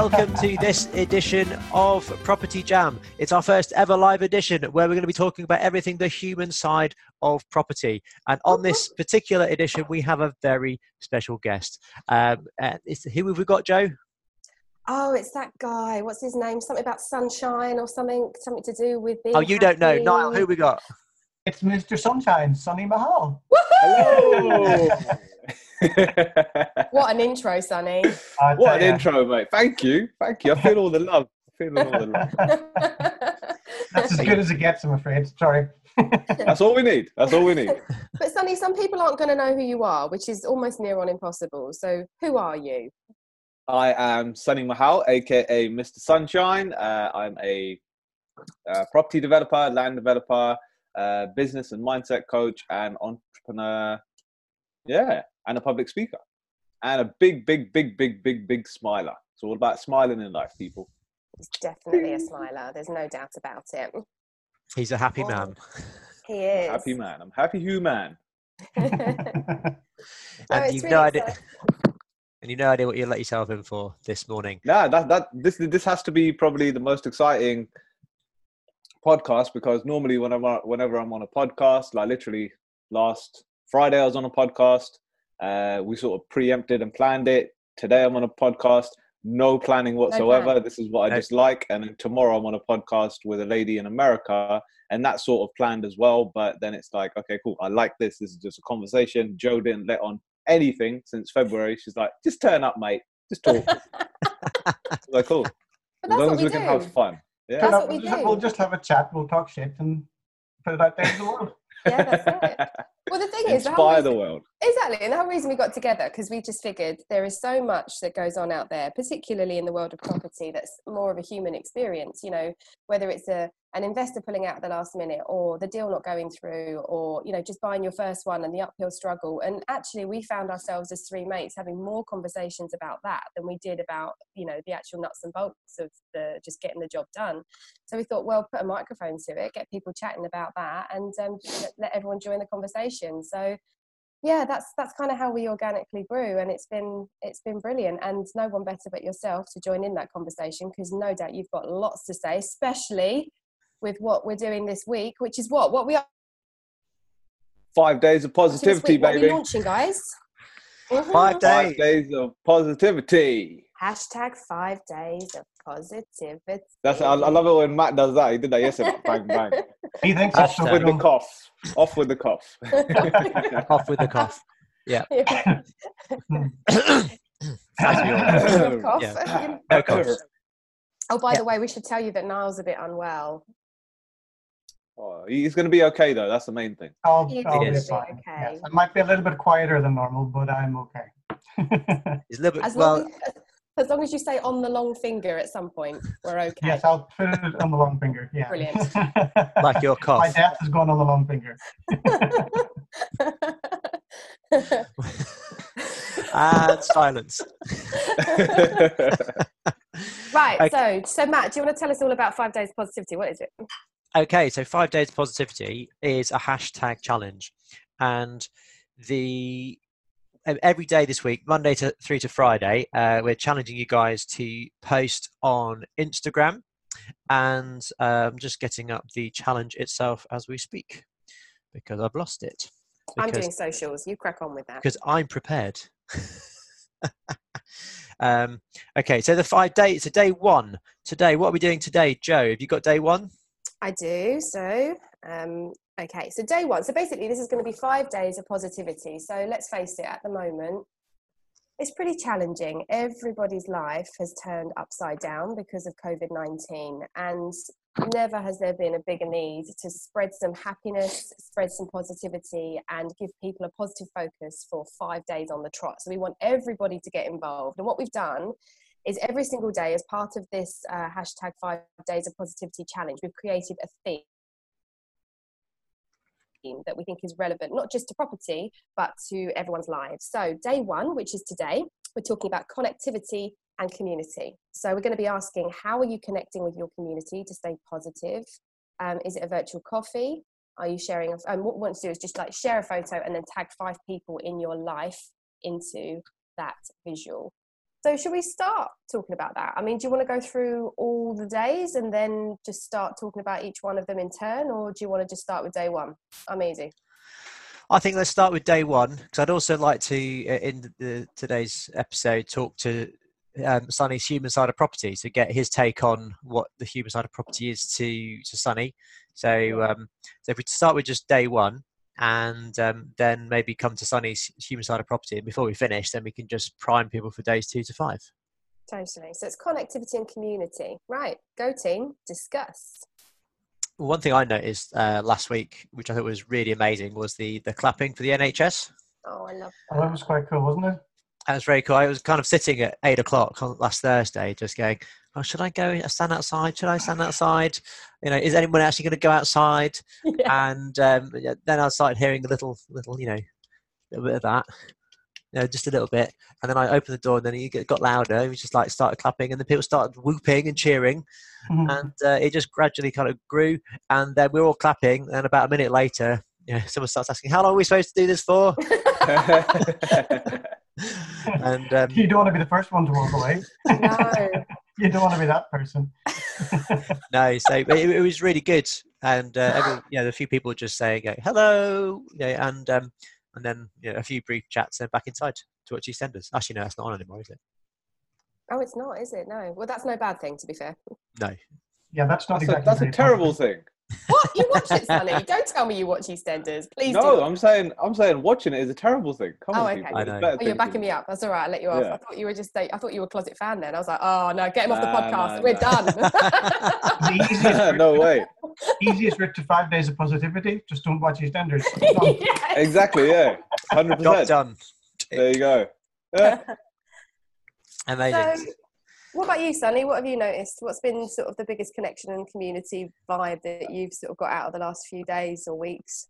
Welcome to this edition of Property Jam. It's our first ever live edition where we're going to be talking about everything the human side of property. And on this particular edition, we have a very special guest. Um, who have we got, Joe? Oh, it's that guy. What's his name? Something about sunshine or something? Something to do with being. Oh, you happy. don't know, Niall. Who we got? It's Mr. Sunshine, Sunny Mahal. Hello. what an intro, Sunny. What an you. intro, mate. Thank you. Thank you. I feel all the love. I feel all the love. That's as good as it gets, I'm afraid. Sorry. That's all we need. That's all we need. But Sunny, some people aren't going to know who you are, which is almost near on impossible. So, who are you? I am Sunny Mahal, aka Mr. Sunshine. Uh, I'm a uh, property developer, land developer, uh, business and mindset coach, and entrepreneur. Yeah, and a public speaker and a big, big, big, big, big, big smiler. It's all about smiling in life, people. He's definitely a smiler. There's no doubt about it. He's a happy man. He is. Happy man. I'm happy human. and oh, you've really no idea. And you no idea what you let yourself in for this morning. Nah, that that this this has to be probably the most exciting podcast because normally whenever whenever I'm on a podcast, like literally last Friday I was on a podcast uh, we sort of preempted and planned it. Today I'm on a podcast, no planning whatsoever. No. This is what I just like. And then tomorrow I'm on a podcast with a lady in America, and that's sort of planned as well. But then it's like, okay, cool. I like this. This is just a conversation. Joe didn't let on anything since February. She's like, just turn up, mate. Just talk. like, cool. As long as we, we can have fun. Yeah. That's what we do. We'll just have a chat. We'll talk shit and put it out there in the world. yeah, that's it. Well, the thing is, inspire the world. Exactly, and the whole reason we got together because we just figured there is so much that goes on out there, particularly in the world of property, that's more of a human experience. You know, whether it's a an investor pulling out at the last minute or the deal not going through or you know just buying your first one and the uphill struggle and actually we found ourselves as three mates having more conversations about that than we did about you know the actual nuts and bolts of the just getting the job done so we thought well put a microphone to it get people chatting about that and um, let everyone join the conversation so yeah that's that's kind of how we organically grew and it's been it's been brilliant and no one better but yourself to join in that conversation because no doubt you've got lots to say especially with what we're doing this week, which is what what we are. Five days of positivity, week, baby. What are launching, guys? Mm-hmm. Five days. Five days of positivity. Hashtag five days of positivity. That's I, I love it when Matt does that. He did that yesterday. bang bang. He thinks it's off with the cough. Off with the cough. off with the cough. Yeah. yeah. yeah. No cough. Oh, by yeah. the way, we should tell you that Niall's a bit unwell. Oh, he's going to be okay though. That's the main thing. I'll, I'll be fine. Okay. Yes. I might be a little bit quieter than normal, but I'm okay. he's a little bit as well. Long as, as long as you say on the long finger at some point, we're okay. Yes, I'll put it on the long finger. Yeah. Brilliant. like your cough. My death has gone on the long finger. Ah, and silence. right. Okay. So, so Matt, do you want to tell us all about Five Days Positivity? What is it? Okay, so Five Days Positivity is a hashtag challenge, and the every day this week, Monday to through to Friday, uh, we're challenging you guys to post on Instagram, and I'm um, just getting up the challenge itself as we speak because I've lost it. I'm doing socials. You crack on with that. Because I'm prepared. um, okay, so the five days. So day one today. What are we doing today, Joe? Have you got day one? I do. So, um, okay. So day one. So basically, this is going to be five days of positivity. So let's face it. At the moment, it's pretty challenging. Everybody's life has turned upside down because of COVID 19. And never has there been a bigger need to spread some happiness, spread some positivity, and give people a positive focus for five days on the trot. So we want everybody to get involved. And what we've done is every single day as part of this uh, hashtag five days of positivity challenge, we've created a theme that we think is relevant, not just to property, but to everyone's lives. So, day one, which is today, we're talking about connectivity and community. So, we're going to be asking how are you connecting with your community to stay positive? Um, is it a virtual coffee? Are you sharing? And what we want to do is just like share a photo and then tag five people in your life into that visual. So, should we start talking about that? I mean, do you want to go through all the days and then just start talking about each one of them in turn, or do you want to just start with day one? I'm easy. I think let's start with day one because I'd also like to, uh, in the, today's episode, talk to um, Sunny's human side of property to get his take on what the human side of property is to to Sunny. So, um, so if we start with just day one, and um, then maybe come to Sunny's human side of property. And before we finish, then we can just prime people for days two to five. Totally. So it's connectivity and community. Right. Go team. Discuss. One thing I noticed uh, last week, which I thought was really amazing, was the the clapping for the NHS. Oh, I love that. Oh, that was quite cool, wasn't it? That was very cool. I was kind of sitting at eight o'clock last Thursday, just going, oh, should I go stand outside? Should I stand outside? You know, is anyone actually going to go outside? Yeah. And um, then I started hearing a little, little, you know, a little bit of that, you know, just a little bit. And then I opened the door, and then it got louder. We just like started clapping, and the people started whooping and cheering, mm-hmm. and uh, it just gradually kind of grew. And then we were all clapping, and about a minute later, you know, someone starts asking, "How long are we supposed to do this for?" and um, you don't want to be the first one to walk away. no you don't want to be that person. no, so it, it, was really good, and uh, every, you know, a few people just saying hello, you know, and um, and then you know, a few brief chats, and back inside to watch EastEnders. Actually, no, that's not on anymore, is it? Oh, it's not, is it? No. Well, that's no bad thing, to be fair. No. Yeah, that's not that's exactly. A, that's a terrible thing. What you watch it, Sunny? Don't tell me you watch EastEnders, please. No, do. I'm saying I'm saying watching it is a terrible thing. Come oh, on, okay. I know. Oh, you're backing me up. That's all right. I'll let you off. Yeah. I thought you were just. I thought you were a closet fan. Then I was like, oh no, get him off the podcast. Nah, we're nah. done. easiest no way. Easiest route to five days of positivity. Just don't watch EastEnders. yes. Exactly. Yeah. Hundred percent. Done. There you go. Amazing. So, what about you, Sunny? What have you noticed? What's been sort of the biggest connection and community vibe that you've sort of got out of the last few days or weeks?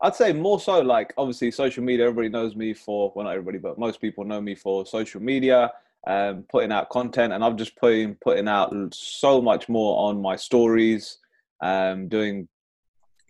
I'd say more so like obviously social media. Everybody knows me for well, not everybody, but most people know me for social media, um, putting out content, and I'm just putting putting out so much more on my stories, um, doing,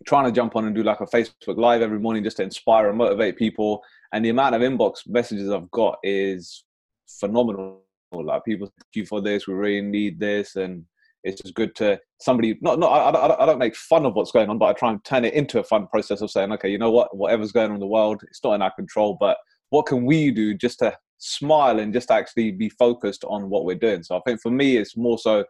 trying to jump on and do like a Facebook live every morning just to inspire and motivate people. And the amount of inbox messages I've got is phenomenal like people thank you for this we really need this and it's just good to somebody not not I, I, I don't make fun of what's going on but i try and turn it into a fun process of saying okay you know what? Whatever's going on in the world it's not in our control but what can we do just to smile and just actually be focused on what we're doing? So i think for me it's more so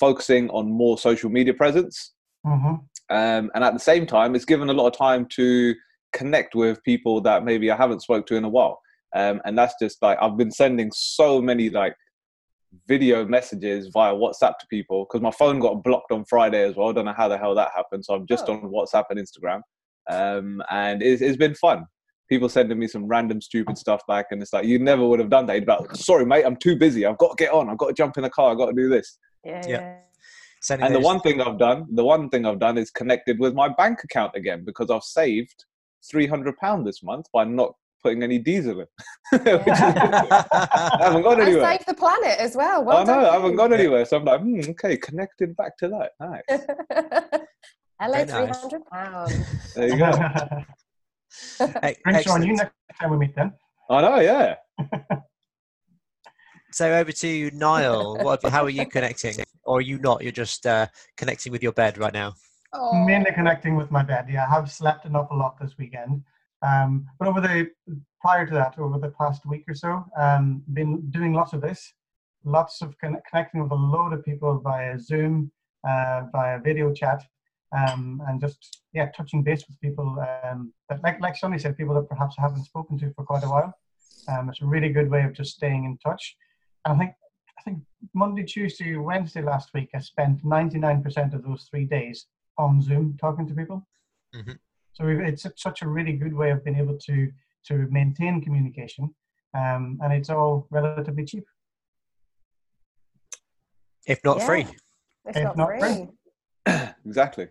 focusing on more social media presence. Mm-hmm. um, and at the same time it's given a lot of time to connect with people that maybe i haven't spoke to in a while um, and that's just like I've been sending so many like video messages via WhatsApp to people because my phone got blocked on Friday as well. I don't know how the hell that happened. So I'm just oh. on WhatsApp and Instagram, um, and it's, it's been fun. People sending me some random stupid stuff back, and it's like you never would have done that. But sorry, mate, I'm too busy. I've got to get on. I've got to jump in the car. I've got to do this. Yeah. yeah. Sending and those... the one thing I've done, the one thing I've done is connected with my bank account again because I've saved three hundred pound this month by not putting any diesel in. I haven't gone anywhere. I saved the planet as well. well I know, I haven't gone anywhere. So I'm like, hmm, okay, connected back to that. Nice. Hello, three hundred pounds. There you go. hey, Drinks on you next time we meet then. I know, yeah. so over to Niall. What, how are you connecting, or are you not? You're just uh, connecting with your bed right now. Oh. Mainly connecting with my bed. Yeah, I have slept an awful lot this weekend. Um, but over the prior to that, over the past week or so, um, been doing lots of this, lots of con- connecting with a load of people via Zoom, uh, via video chat, um, and just yeah, touching base with people um, that, like like Sunny said, people that perhaps I haven't spoken to for quite a while. Um, it's a really good way of just staying in touch. And I think I think Monday, Tuesday, Wednesday last week, I spent 99% of those three days on Zoom talking to people. Mm-hmm. So it's such a really good way of being able to to maintain communication, um, and it's all relatively cheap. if not Yeah. free. If If not, not free. free. exactly.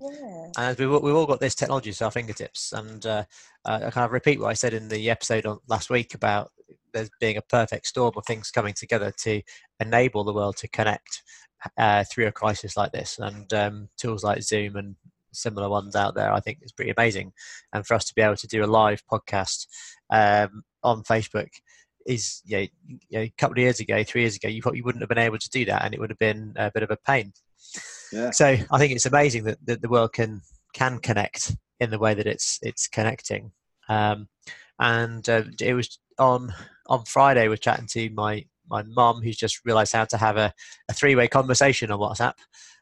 Yeah. And we've, all- we've all got this technology at our fingertips. And uh, uh, I kind of repeat what I said in the episode on last week about there being a perfect storm of things coming together to enable the world to connect uh, through a crisis like this. And um, tools like Zoom and similar ones out there, I think is pretty amazing. And for us to be able to do a live podcast um, on Facebook is, you know, you know, a couple of years ago, three years ago, you probably wouldn't have been able to do that, and it would have been a bit of a pain. Yeah. So I think it's amazing that, that the world can can connect in the way that it's it's connecting. Um, and uh, it was on on Friday. We're chatting to my my mum, who's just realised how to have a, a three way conversation on WhatsApp.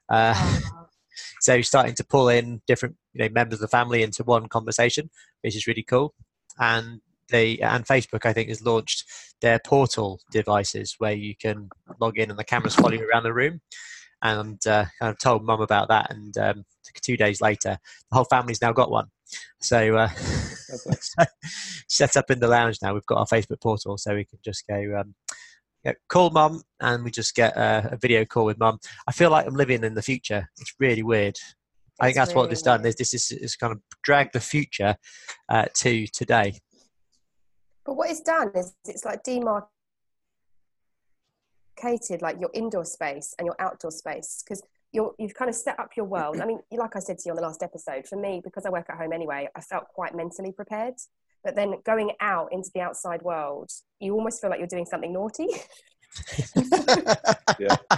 Uh, Oh, so starting to pull in different you know members of the family into one conversation, which is really cool. And they and Facebook, I think, has launched their portal devices where you can log in and the cameras follow you around the room. And uh, I've told mum about that, and um, two days later, the whole family's now got one. So, uh, set up in the lounge now. We've got our Facebook portal, so we can just go. Um, yeah, call mum and we just get a, a video call with mum. I feel like I'm living in the future. It's really weird. I think that's what really this done. This this is, is kind of dragged the future uh, to today. But what it's done is it's like demarcated like your indoor space and your outdoor space because you're, you've kind of set up your world. I mean, like I said to you on the last episode, for me, because I work at home anyway, I felt quite mentally prepared. But then going out into the outside world, you almost feel like you're doing something naughty. Yeah.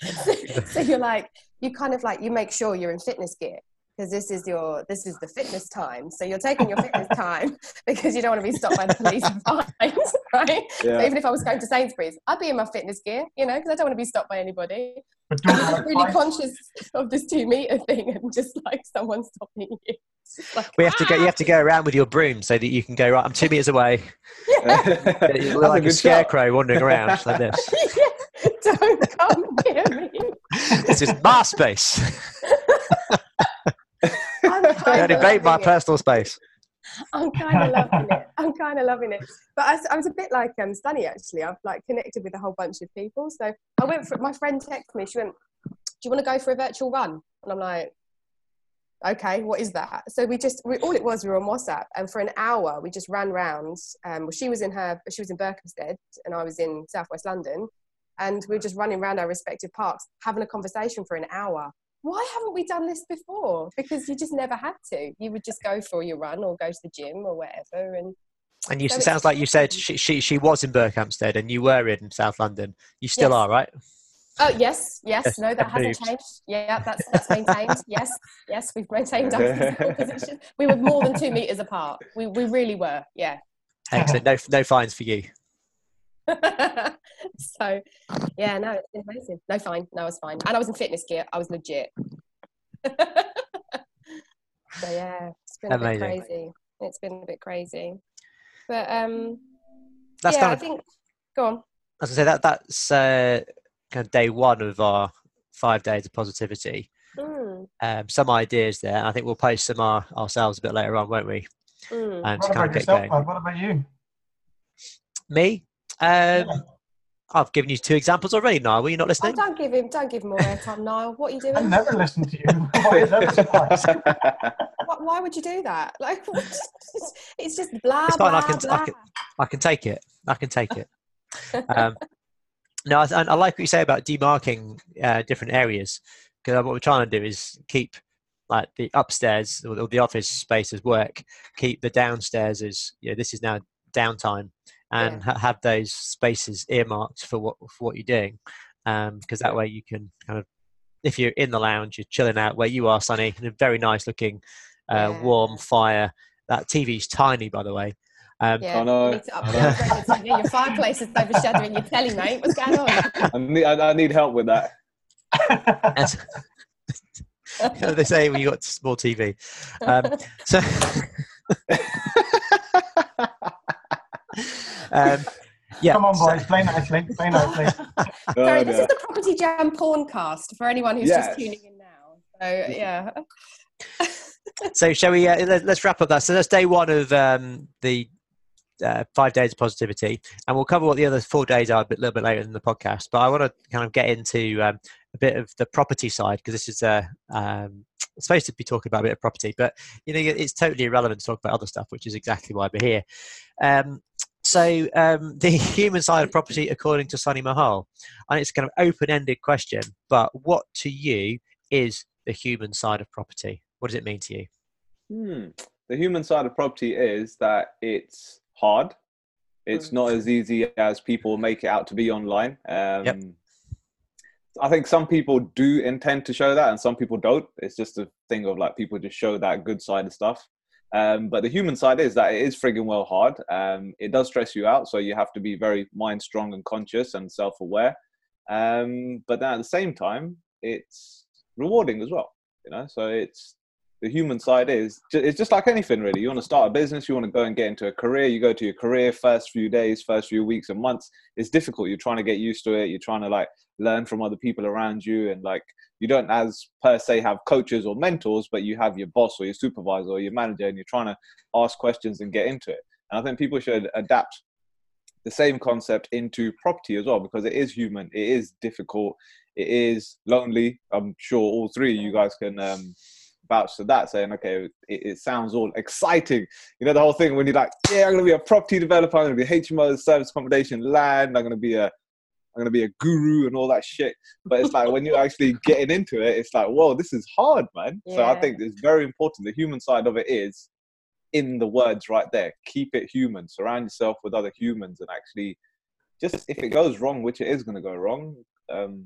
so, so you're like, you kind of like, you make sure you're in fitness gear because this is your this is the fitness time so you're taking your fitness time because you don't want to be stopped by the police and fined right so Yeah. even if i was going to sainsbury's i'd be in my fitness gear you know because i don't want to be stopped by anybody But I'm don't just work really twice. conscious of this two meter thing and just like someone stopping you like, We have to go. You have to ah! go around with your broom so that you can go right. I'm two meters away. You That's like a, good shot. scarecrow wandering around like this. "Yeah, don't come near me This is my space. I'm Don't kind of invade my it. personal space. I'm kind of loving it. I'm kind of loving it. But I, was- I was a bit like um, Sunny actually. I've like connected with a whole bunch of people. So I went for my friend texted me. She went, "Do you want to go for a virtual run?" And I'm like, "Okay, what is that?" So we just we, all it was we were on WhatsApp, and for an hour we just ran rounds. Um, well, she was in her she was in Berkhamsted, and I was in Southwest London, and we were just running around our respective parks, having a conversation for an hour. Why haven't we done this before? Because you just never had to. You would just go for your run or go to the gym or whatever, and And you, So it sounds like you said she, she she was in Berkhamsted and you were in South London. You still Yes. are, right? Oh yes, yes. Yes, No, that hasn't moved. changed. Yeah, that's that's maintained. yes, yes, we've maintained our physical position. We were more than two meters apart. We we really were. Yeah. Excellent. No no fines for you. so, yeah, no, it's been amazing. No, fine. No, I was fine, and I was in fitness gear. I was legit. so yeah, it's been a bit crazy. It's been a bit crazy, but um, That's yeah, kind I think. Go on. as I say that that's uh, kind of day one of our five days of positivity. Mm, Um, some ideas there. I think we'll post some our, ourselves a bit later on, won't we? mm. And to What kind about of get yourself, going. What about you? Me? Um, I've given you two examples already, Niall. Were you not Oh, listening? don't give him, don't give him more airtime, Niall. What are you doing? I never listen to you. Why is that a surprise? why, why would you do that? Like, it's just blah It's fine, blah I can- I blah. can- I can take it. I can take it. Um, no, I, I like what you say about demarking uh, different areas because what we're trying to do is keep like the upstairs or the- the office space as work, keep the downstairs as you know, this is now downtime, and ha- have those spaces earmarked for what for what you're doing, because that way you can kind of if you're in the lounge, you're chilling out where you are, Sunny, in a very nice looking, uh, warm fire. That TV's tiny, by the way. Um, Yeah, I know, you need to I upgrade. Your fireplace is overshadowing your telly, mate. What's going on? I need, I, I need help with that. as- they say when you got small TV. Um, so, um, yeah. Come on, so- boys. Play nicely. Play nicely. Sorry, Oh, this is the Property Jam porncast for anyone who's Yes. just tuning in now. So yeah, so shall we? Uh, let, us wrap up that. So that's day one of um, the uh, five days of positivity, and we'll cover what the other four days are a bit, little bit later in the podcast. But I want to kind of get into um, a bit of the property side because this is a um, supposed to be talking about a bit of property, but you know it's totally irrelevant to talk about other stuff, which is exactly why we're here. Um, so um, the human side of property, according to Sunny Mahal, and it's kind of open-ended question, but what to you is the human side of property? What does it mean to you? Hmm. The human side of property is that it's hard. It's not as easy as people make it out to be online. Um, Yep. I think some people do intend to show that, and some people don't. It's just a thing of like people just show that good side of stuff. Um, but the human side is that it is frigging well hard. Um, it does stress you out, so you have to be very mind strong and conscious and self aware. Um, but then at the same time, it's rewarding as well. You know, so it's the human side is it's just like anything really. You want to start a business, you want to go and get into a career. You go to your career first few days, first few weeks and months. It's difficult. You're trying to get used to it. You're trying to like learn from other people around you, and like you don't as per se have coaches or mentors, but you have your boss or your supervisor or your manager, and you're trying to ask questions and get into it. And I think people should adapt the same concept into property as well because it is human, it is difficult, it is lonely. I'm sure all three of you guys can um, vouch to that, saying, okay, it, it sounds all exciting. You know, the whole thing when you're like, yeah, I'm going to be a property developer, I'm going to be HMO, service accommodation, land, I'm going to be a I'm gonna be a guru and all that shit. But it's like when you're actually getting into it, it's like, whoa, this is hard, man. So I think it's very important. The human side of it is in the words right there. Keep it human. Surround yourself with other humans and actually just if it goes wrong, which it is gonna go wrong, um,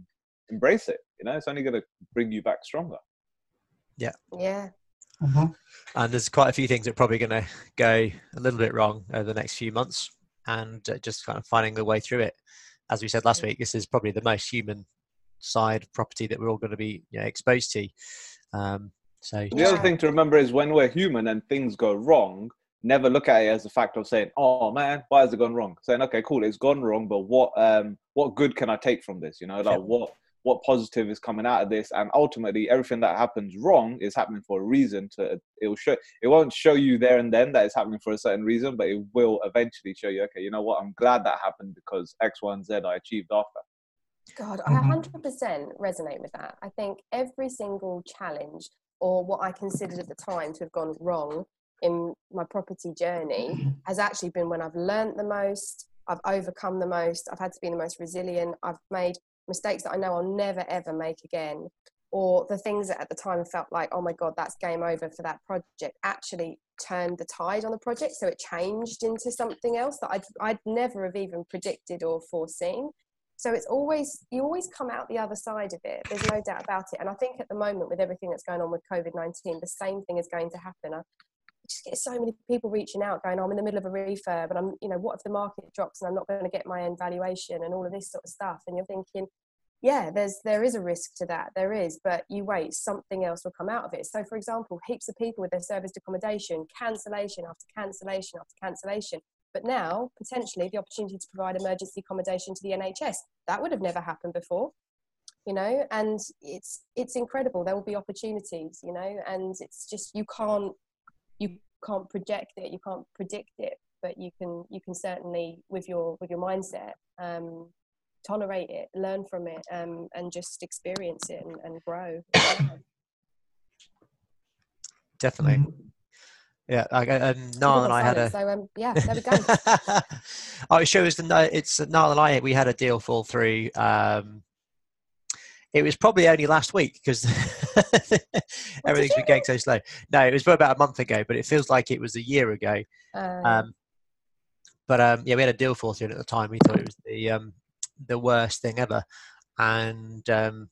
embrace it. You know, it's only gonna bring you back stronger. Yeah. Mhm. And there's quite a few things that are probably going to go a little bit wrong over the next few months, and uh, just kind of finding the way through it. As we said last week, this is probably the most human side property that we're all going to be you know, exposed to. Um, so The other thing to remember is when we're human and things go wrong, never look at it as a fact of saying, "Oh man, why has it gone wrong?" Saying, "Okay, cool, it's gone wrong, but what um what good can I take from this?" You know, like Yeah. what what positive is coming out of this, and ultimately everything that happens wrong is happening for a reason. To it will show it won't show you there and then that it's happening for a certain reason, but it will eventually show you. Okay, you know what? I'm glad that happened because X, Y, and Z I achieved after. God, I Mhm. 100% resonate with that. I think every single challenge or what I considered at the time to have gone wrong in my property journey has actually been when I've learnt the most, I've overcome the most, I've had to be the most resilient, I've made mistakes that I know I'll never ever make again, or the things that at the time felt like, oh my God, that's game over for that project, actually turned the tide on the project. So it changed into something else that I'd, I'd never have even predicted or foreseen. So it's always you always come out the other side of it. There's no doubt about it. And I think at the moment with everything that's going on with COVID nineteen, the same thing is going to happen. I just get so many people reaching out, going, oh, "I'm in the middle of a refurb, and I'm, you know, what if the market drops and I'm not going to get my own valuation and all of this sort of stuff?" And you're thinking, yeah, there's there is a risk to that. There is, but you wait, something else will come out of it. So, for example, heaps of people with their serviced accommodation, cancellation after cancellation after cancellation. But now, potentially, the opportunity to provide emergency accommodation to the NHS that would have never happened before, you know. And it's it's incredible. There will be opportunities, you know, and it's just you can't you can't project it, you can't predict it, but you can you can certainly with your with your mindset um, tolerate it, learn from it, um, and just experience it and, and grow. definitely, Mhm. yeah. I, and Niall and I had a So um, yeah, there we go. oh, it shows the it's Niall and I we had a deal fall through. Um, it was probably only last week because everything's been going so slow. No, it was about a month ago, but it feels like it was a year ago. Uh, Um, but um, yeah, we had a deal through and at the time. We thought it was the um, the worst thing ever, and um,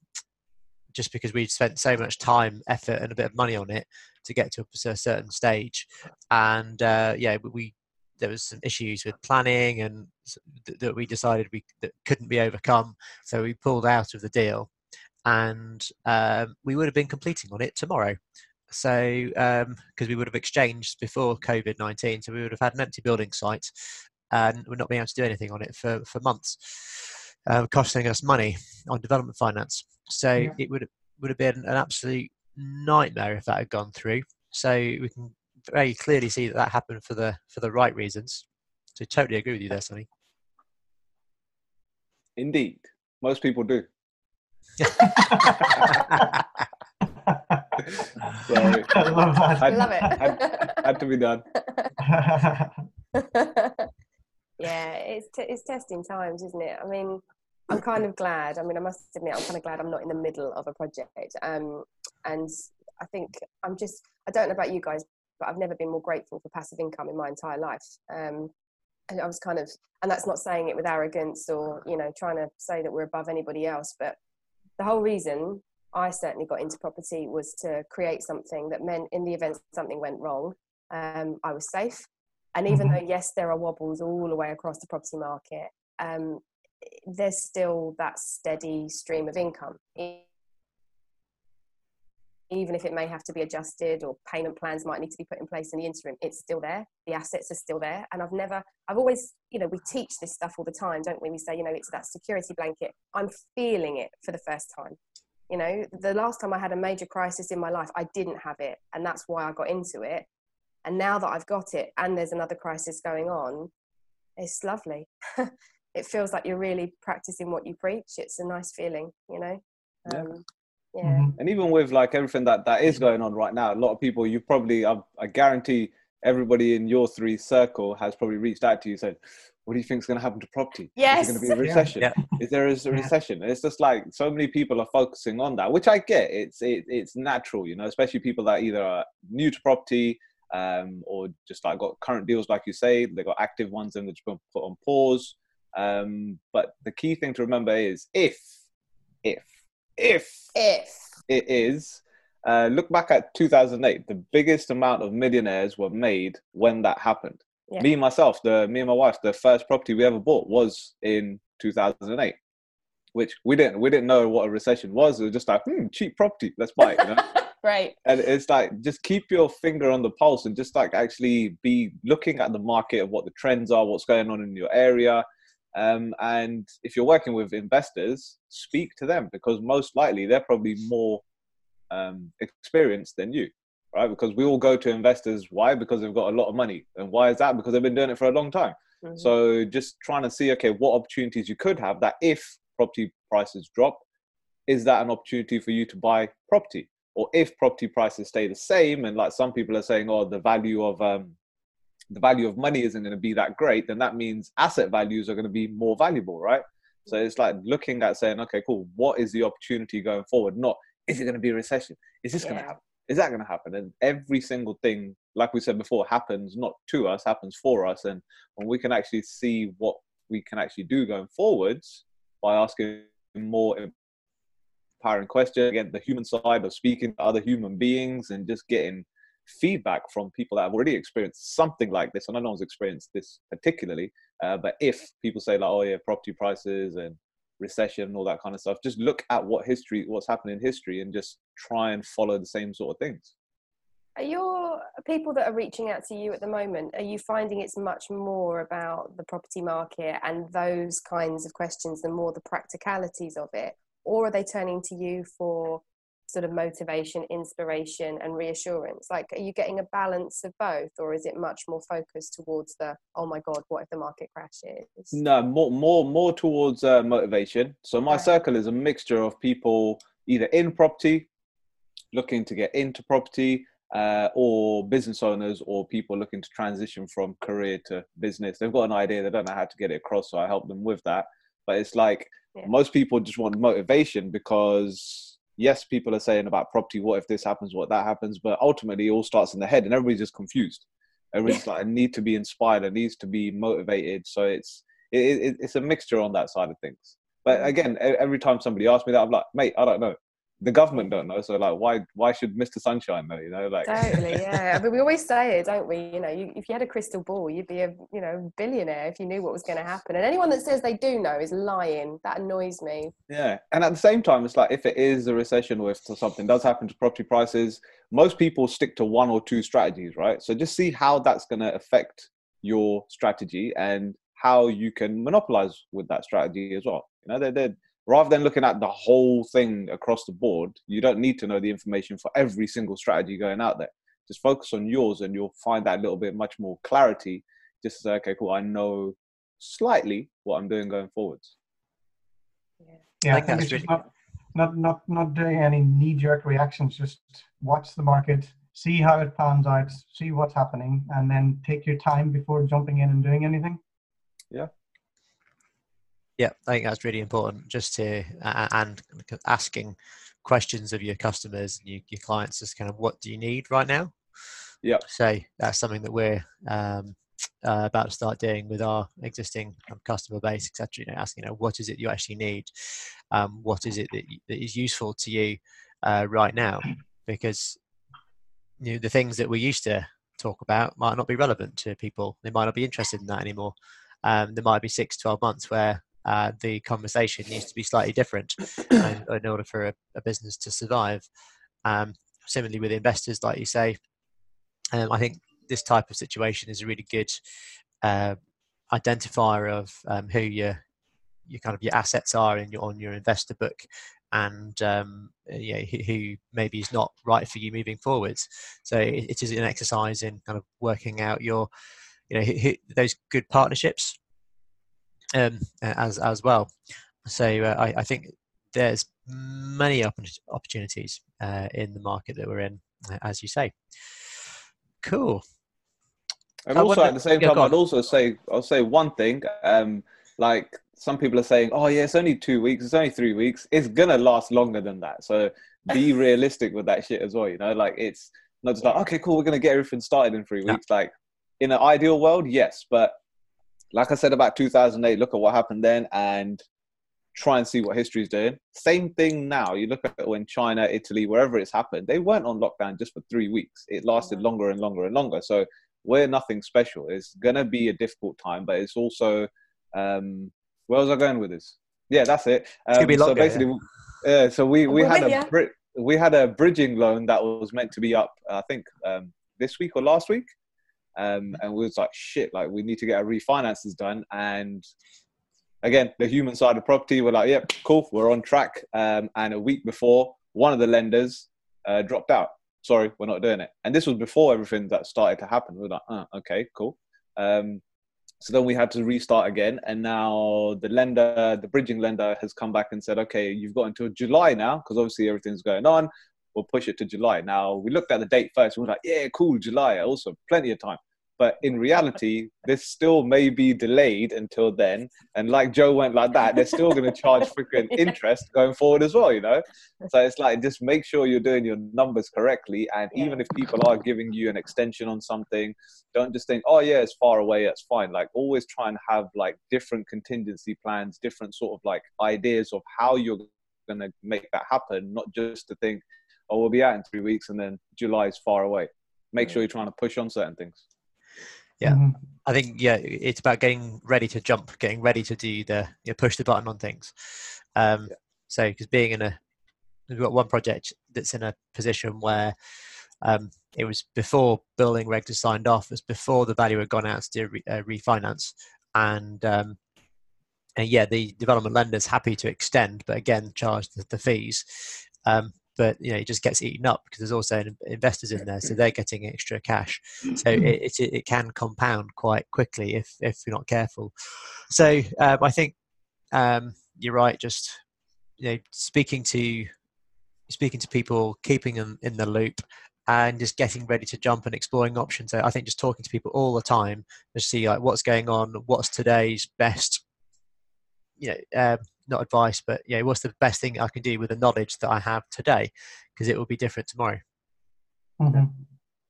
just because we'd spent so much time, effort, and a bit of money on it to get to a certain stage, and uh, yeah, we there was some issues with planning and th- that we decided we that couldn't be overcome, so we pulled out of the deal, and um, we would have been completing on it tomorrow. So, because we would have exchanged before COVID 19, so we would have had an empty building site and we're not being able to do anything on it for, for months, uh, costing us money on development finance. So, Yeah. it would, would have been an absolute nightmare if that had gone through. So, we can very clearly see that that happened for the, for the right reasons. So totally agree with you there, Sunny. Indeed, most people do. Sorry. I love that. Had, Love it. Had, had to be done. yeah, it's t- it's testing times, isn't it? I mean, I'm kind of glad. I mean, I must admit, I'm kind of glad I'm not in the middle of a project. Um, and I think I'm just, I don't know about you guys, but I've never been more grateful for passive income in my entire life. Um, and I was kind of, and that's not saying it with arrogance or, you know, trying to say that we're above anybody else, but the whole reason I certainly got into property was to create something that meant in the event something went wrong, um, I was safe. And even Mhm. though, yes, there are wobbles all the way across the property market, um, there's still that steady stream of income. Even if it may have to be adjusted or payment plans might need to be put in place in the interim, it's still there. The assets are still there. And I've never, I've always, you know, we teach this stuff all the time, don't we? We say, you know, it's that security blanket. I'm feeling it for the first time. You know, the last time I had a major crisis in my life, I didn't have it. And that's why I got into it. And now that I've got it and there's another crisis going on, it's lovely. it feels like you're really practicing what you preach. It's a nice feeling, you know? Yeah. Um, yeah. Mhm. And even with like everything that that is going on right now, a lot of people you probably I, I guarantee everybody in your three circle has probably reached out to you and said, "What do you think is going to happen to property? Yes. Is there going to be a recession? Yeah. Is there is a recession?" And it's just like so many people are focusing on that, which I get. It's it, it's natural, you know, especially people that either are new to property um, or just like got current deals, like you say, they got active ones and they've just been put on pause. Um, but the key thing to remember is if, if, if If. it is. Uh, look back at 2008. The biggest amount of millionaires were made when that happened. Yeah. Me myself, the me and my wife, the first property we ever bought was in 2008, which we didn't we didn't know what a recession was. It was just like, hmm, cheap property, let's buy it. You know? Right. and it's like just keep your finger on the pulse and just like actually be looking at the market of what the trends are, what's going on in your area. Um, and if you're working with investors, speak to them because most likely they're probably more um, experienced than you, right? Because we all go to investors. Why? Because they've got a lot of money. And why is that? Because they've been doing it for a long time. Mhm. So just trying to see, okay, what opportunities you could have that if property prices drop, is that an opportunity for you to buy property? Or if property prices stay the same, and like some people are saying, oh, the value of um, the value of money isn't going to be that great, then that means asset values are going to be more valuable, right? So it's like looking at saying, okay, cool, what is the opportunity going forward? Not is it going to be a recession? Is this going to happen? Is that going to happen? And every single thing, like we said before, happens not to us, happens for us. And when we can actually see what we can actually do going forwards by asking more empowering questions, again, the human side of speaking to other human beings and just getting feedback from people that have already experienced something like this. And I know no one's experienced this particularly, uh, but if people say like, oh yeah, property prices and recession and all that kind of stuff, just look at what history, what's happened in history, and just try and follow the same sort of things. Are your people that are reaching out to you at the moment, are you finding it's much more about the property market and those kinds of questions than more the practicalities of it? Or are they turning to you for sort of motivation, inspiration, and reassurance? Like, are you getting a balance of both, or is it much more focused towards the, oh my God, what if the market crashes? No, more more more towards uh, motivation. So my Right. circle is a mixture of people either in property, looking to get into property, uh, or business owners, or people looking to transition from career to business. They've got an idea, they don't know how to get it across, so I help them with that. But it's like Yeah. most people just want motivation because yes, people are saying about property, what if this happens, what that happens, but ultimately it all starts in the head, and everybody's just confused. Everybody's like, I need to be inspired, I needs to be motivated. So it's it, it, it's a mixture on that side of things. But again, every time somebody asks me that, I'm like, mate, I don't know. The government don't know, so like, why why should Mr. Sunshine know? You know, like Totally, yeah. I mean, we always say it, don't we? You know, you, if you had a crystal ball, you'd be a you know billionaire if you knew what was going to happen. And anyone that says they do know is lying. That annoys me. Yeah, and at the same time, it's like if it is a recession or if something does happen to property prices, most people stick to one or two strategies, right? So just see how that's going to affect your strategy and how you can monopolize with that strategy as well. You know, they're, they're rather than looking at the whole thing across the board, you don't need to know the information for every single strategy going out there. Just focus on yours, and you'll find that little bit much more clarity just to say, okay, cool, I know slightly what I'm doing going forwards. Yeah, I think think that's it's just not, not not not doing any knee jerk reactions. Just watch the market, see how it pans out, see what's happening, and then take your time before jumping in and doing anything. Yeah, I think that's really important. Just to uh, and asking questions of your customers and your, your clients is kind of what do you need right now. Yeah. So that's something that we're um, uh, about to start doing with our existing um, customer base, etc. You know, asking, you know, what is it you actually need? Um, what is it that, that is useful to you uh, right now? Because you know, the things that we used to talk about might not be relevant to people. They might not be interested in that anymore. Um, there might be six, 12 months where uh, the conversation needs to be slightly different in, in order for a, a business to survive. Um, similarly, with investors, like you say, um, I think this type of situation is a really good uh, identifier of um, who your your kind of your assets are in your on your investor book, and um, yeah, who, who maybe is not right for you moving forwards. So it, it is an exercise in kind of working out your you know who, who, those good partnerships um, as as well. So uh, I, I think there's many oppor- opportunities uh, in the market that we're in, uh, as you say. Cool. And I also wonder- at the same yeah, time. I'd also say I'll say one thing. Um, like some people are saying, "Oh yeah, it's only two weeks. It's only three weeks. It's gonna last longer than that." So be realistic with that shit as well. You know, like it's not just like, "Okay, cool, we're gonna get everything started in three weeks." Like in an ideal world, yes, but like I said about 2008, look at what happened then, and try and see what history's doing. Same thing now. You look at when China, Italy, wherever it's happened, they weren't on lockdown just for three weeks. It lasted longer and longer and longer. So we're nothing special. It's gonna be a difficult time, but it's also um, where was I going with this? Yeah, that's it. Um, so basically, yeah. so we we had a bri- we had a bridging loan that was meant to be up. I think um, this week or last week. Um, and we was like, shit, like we need to get our refinances done. And again, the human side of property, we're like, yep, cool, we're on track. Um, and a week before, one of the lenders uh, dropped out. Sorry, we're not doing it. And this was before everything that started to happen. We are like, uh, okay, cool. Um, so then we had to restart again. And now the lender, the bridging lender, has come back and said, okay, you've got until July now, because obviously everything's going on. We'll push it to July. Now we looked at the date first. We were like, yeah, cool, July. Also, plenty of time. But in reality, this still may be delayed until then. And like Joe went like that, they're still going to charge freaking Yeah. interest going forward as well, you know? So it's like, just make sure you're doing your numbers correctly. And Yeah. even if people are giving you an extension on something, don't just think, oh, yeah, it's far away, that's fine. Like, always try and have like different contingency plans, different sort of like ideas of how you're going to make that happen, not just to think, oh, we'll be out in three weeks and then July is far away. Make sure you're trying to push on certain things. Yeah. Mhm. I think yeah, it's about getting ready to jump, getting ready to do the you know, push the button on things. Um, So because being in a we've got one project that's in a position where um, it was before building regs was signed off, it was before the value had gone out to re- uh, refinance, and um, and yeah, the development lender's happy to extend, but again charge the, the fees. Um, but you know, it just gets eaten up because there's also investors in there, so they're getting extra cash. So it, it, it can compound quite quickly if if you're not careful. So um, i think um, you're right just you know speaking to speaking to people keeping them in the loop and just getting ready to jump and exploring options. So i think just talking to people all the time to see like what's going on what's today's best you know um, not advice but yeah, what's the best thing i can do with the knowledge that i have today because it will be different tomorrow Mhm.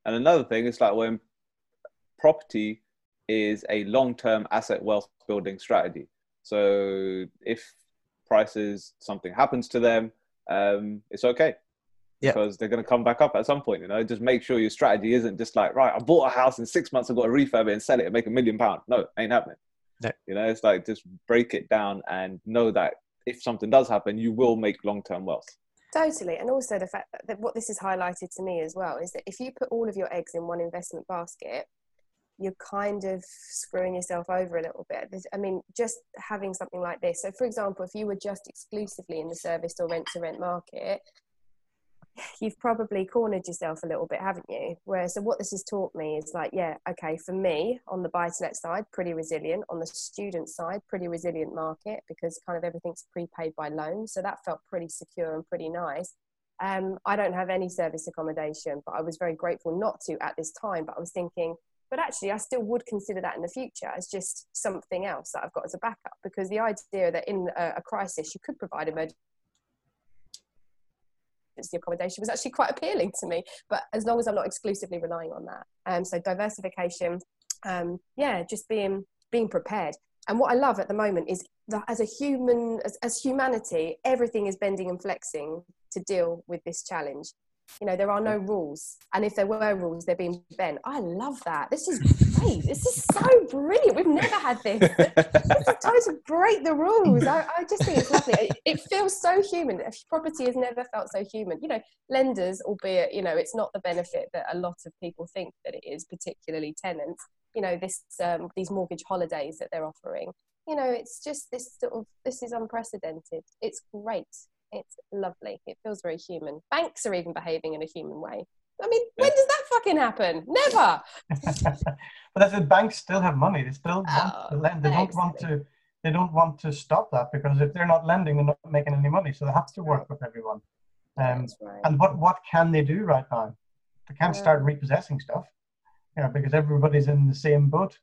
And another thing is like when property is a long-term asset wealth building strategy. So if prices something happens to them, um, it's okay. Yeah. Because they're going to come back up at some point. You know, just make sure your strategy isn't just like right. I bought a house in six months. I've got to refurb it and sell it and make a million pound. No, ain't happening. No. You know, it's like just break it down and know that if something does happen, you will make long-term wealth. Totally. And also the fact that, that what this has highlighted to me as well is that if you put all of your eggs in one investment basket, you're kind of screwing yourself over a little bit. There's, I mean, just having something like this. So, for example, if you were just exclusively in the service or rent to rent market, you've probably cornered yourself a little bit, haven't you? Where so what this has taught me is like, yeah, okay, for me on the buy to let side, pretty resilient. On the student side, pretty resilient market because kind of everything's prepaid by loan. So that felt pretty secure and pretty nice. Um, I don't have any service accommodation, but I was very grateful not to at this time. But I was thinking, but actually, I still would consider that in the future as just something else that I've got as a backup because the idea that in a, a crisis you could provide emergency accommodation was actually quite appealing to me. But as long as I'm not exclusively relying on that, um, so diversification, um, yeah, just being being prepared. And what I love at the moment is that as a human, as, as humanity, everything is bending and flexing to deal with this challenge. You know, there are no rules. And if there were rules, they're being bent. I love that. This is great. this is so brilliant. We've never had this. this is time to break the rules. I, I just think it's lovely. It, it, feels so human. Property has never felt so human. You know, lenders, albeit, you know, it's not the benefit that a lot of people think that it is, particularly tenants. You know, this um, these mortgage holidays that they're offering. You know, it's just this sort of this is unprecedented. It's great. It's lovely. It feels very human. Banks are even behaving in a human way. I mean, when does that fucking happen? Never. but that's the Banks still have money. They still want oh, to lend. They don't want to. They don't want to stop that because if they're not lending, they're not making any money. So they have to work with everyone. Um, right. And what what can they do right now? They can't yeah. start repossessing stuff, you know, because everybody's in the same boat.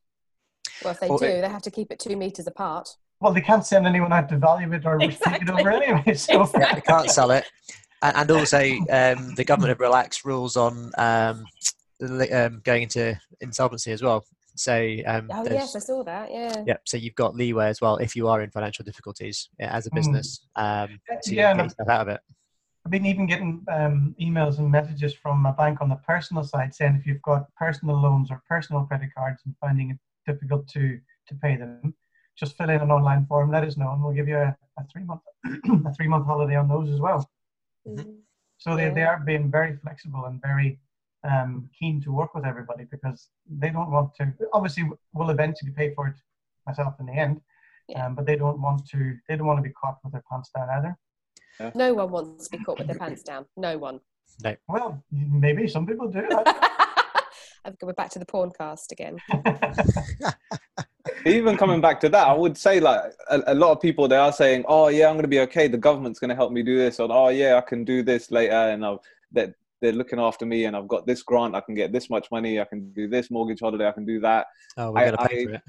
Well, if they well, do, it, they have to keep it two meters apart well, they can't send anyone out to value it or exactly. take it over anyway. So exactly. they can't sell it. And, and also, um, the government have relaxed rules on um, um, going into insolvency as well. So, um, oh yes, I saw that. Yeah. Yeah. So you've got leeway as well if you are in financial difficulties as a hmm. business. Mm. Um, to yeah, get yourself out of it. I've been even getting um, emails and messages from a bank on the personal side saying if you've got personal loans or personal credit cards and finding it difficult to to pay them, just fill in an online form, let us know, and we'll give you a, a three month a three month holiday on those as well. Mm-hmm. So they, they are being very flexible and very um, keen to work with everybody because they don't want to. Obviously, we'll eventually pay for it myself in the end, yeah. um, but they don't want to. They don't want to be caught with their pants down either. Yeah. No one wants to be caught with their pants down. No one. No. Well, maybe some people do. I've go back to the porn cast again. Even coming back to that, I would say like a, a, lot of people they are saying, "Oh yeah, I'm going to be okay. The government's going to help me do this," or "Oh yeah, I can do this later," and I've, that they're looking after me, and I've got this grant. I can get this much money. I can do this mortgage holiday. I can do that. Oh, we're going to pay I, for it.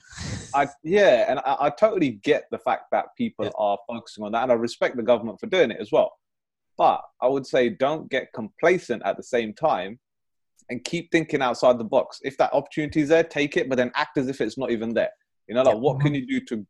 I yeah, and I, I, totally get the fact that people yeah. are focusing on that, and I respect the government for doing it as well. But I would say don't get complacent at the same time and keep thinking outside the box. If that opportunity is there, take it, but then act as if it's not even there. You know, like yeah. what can you do to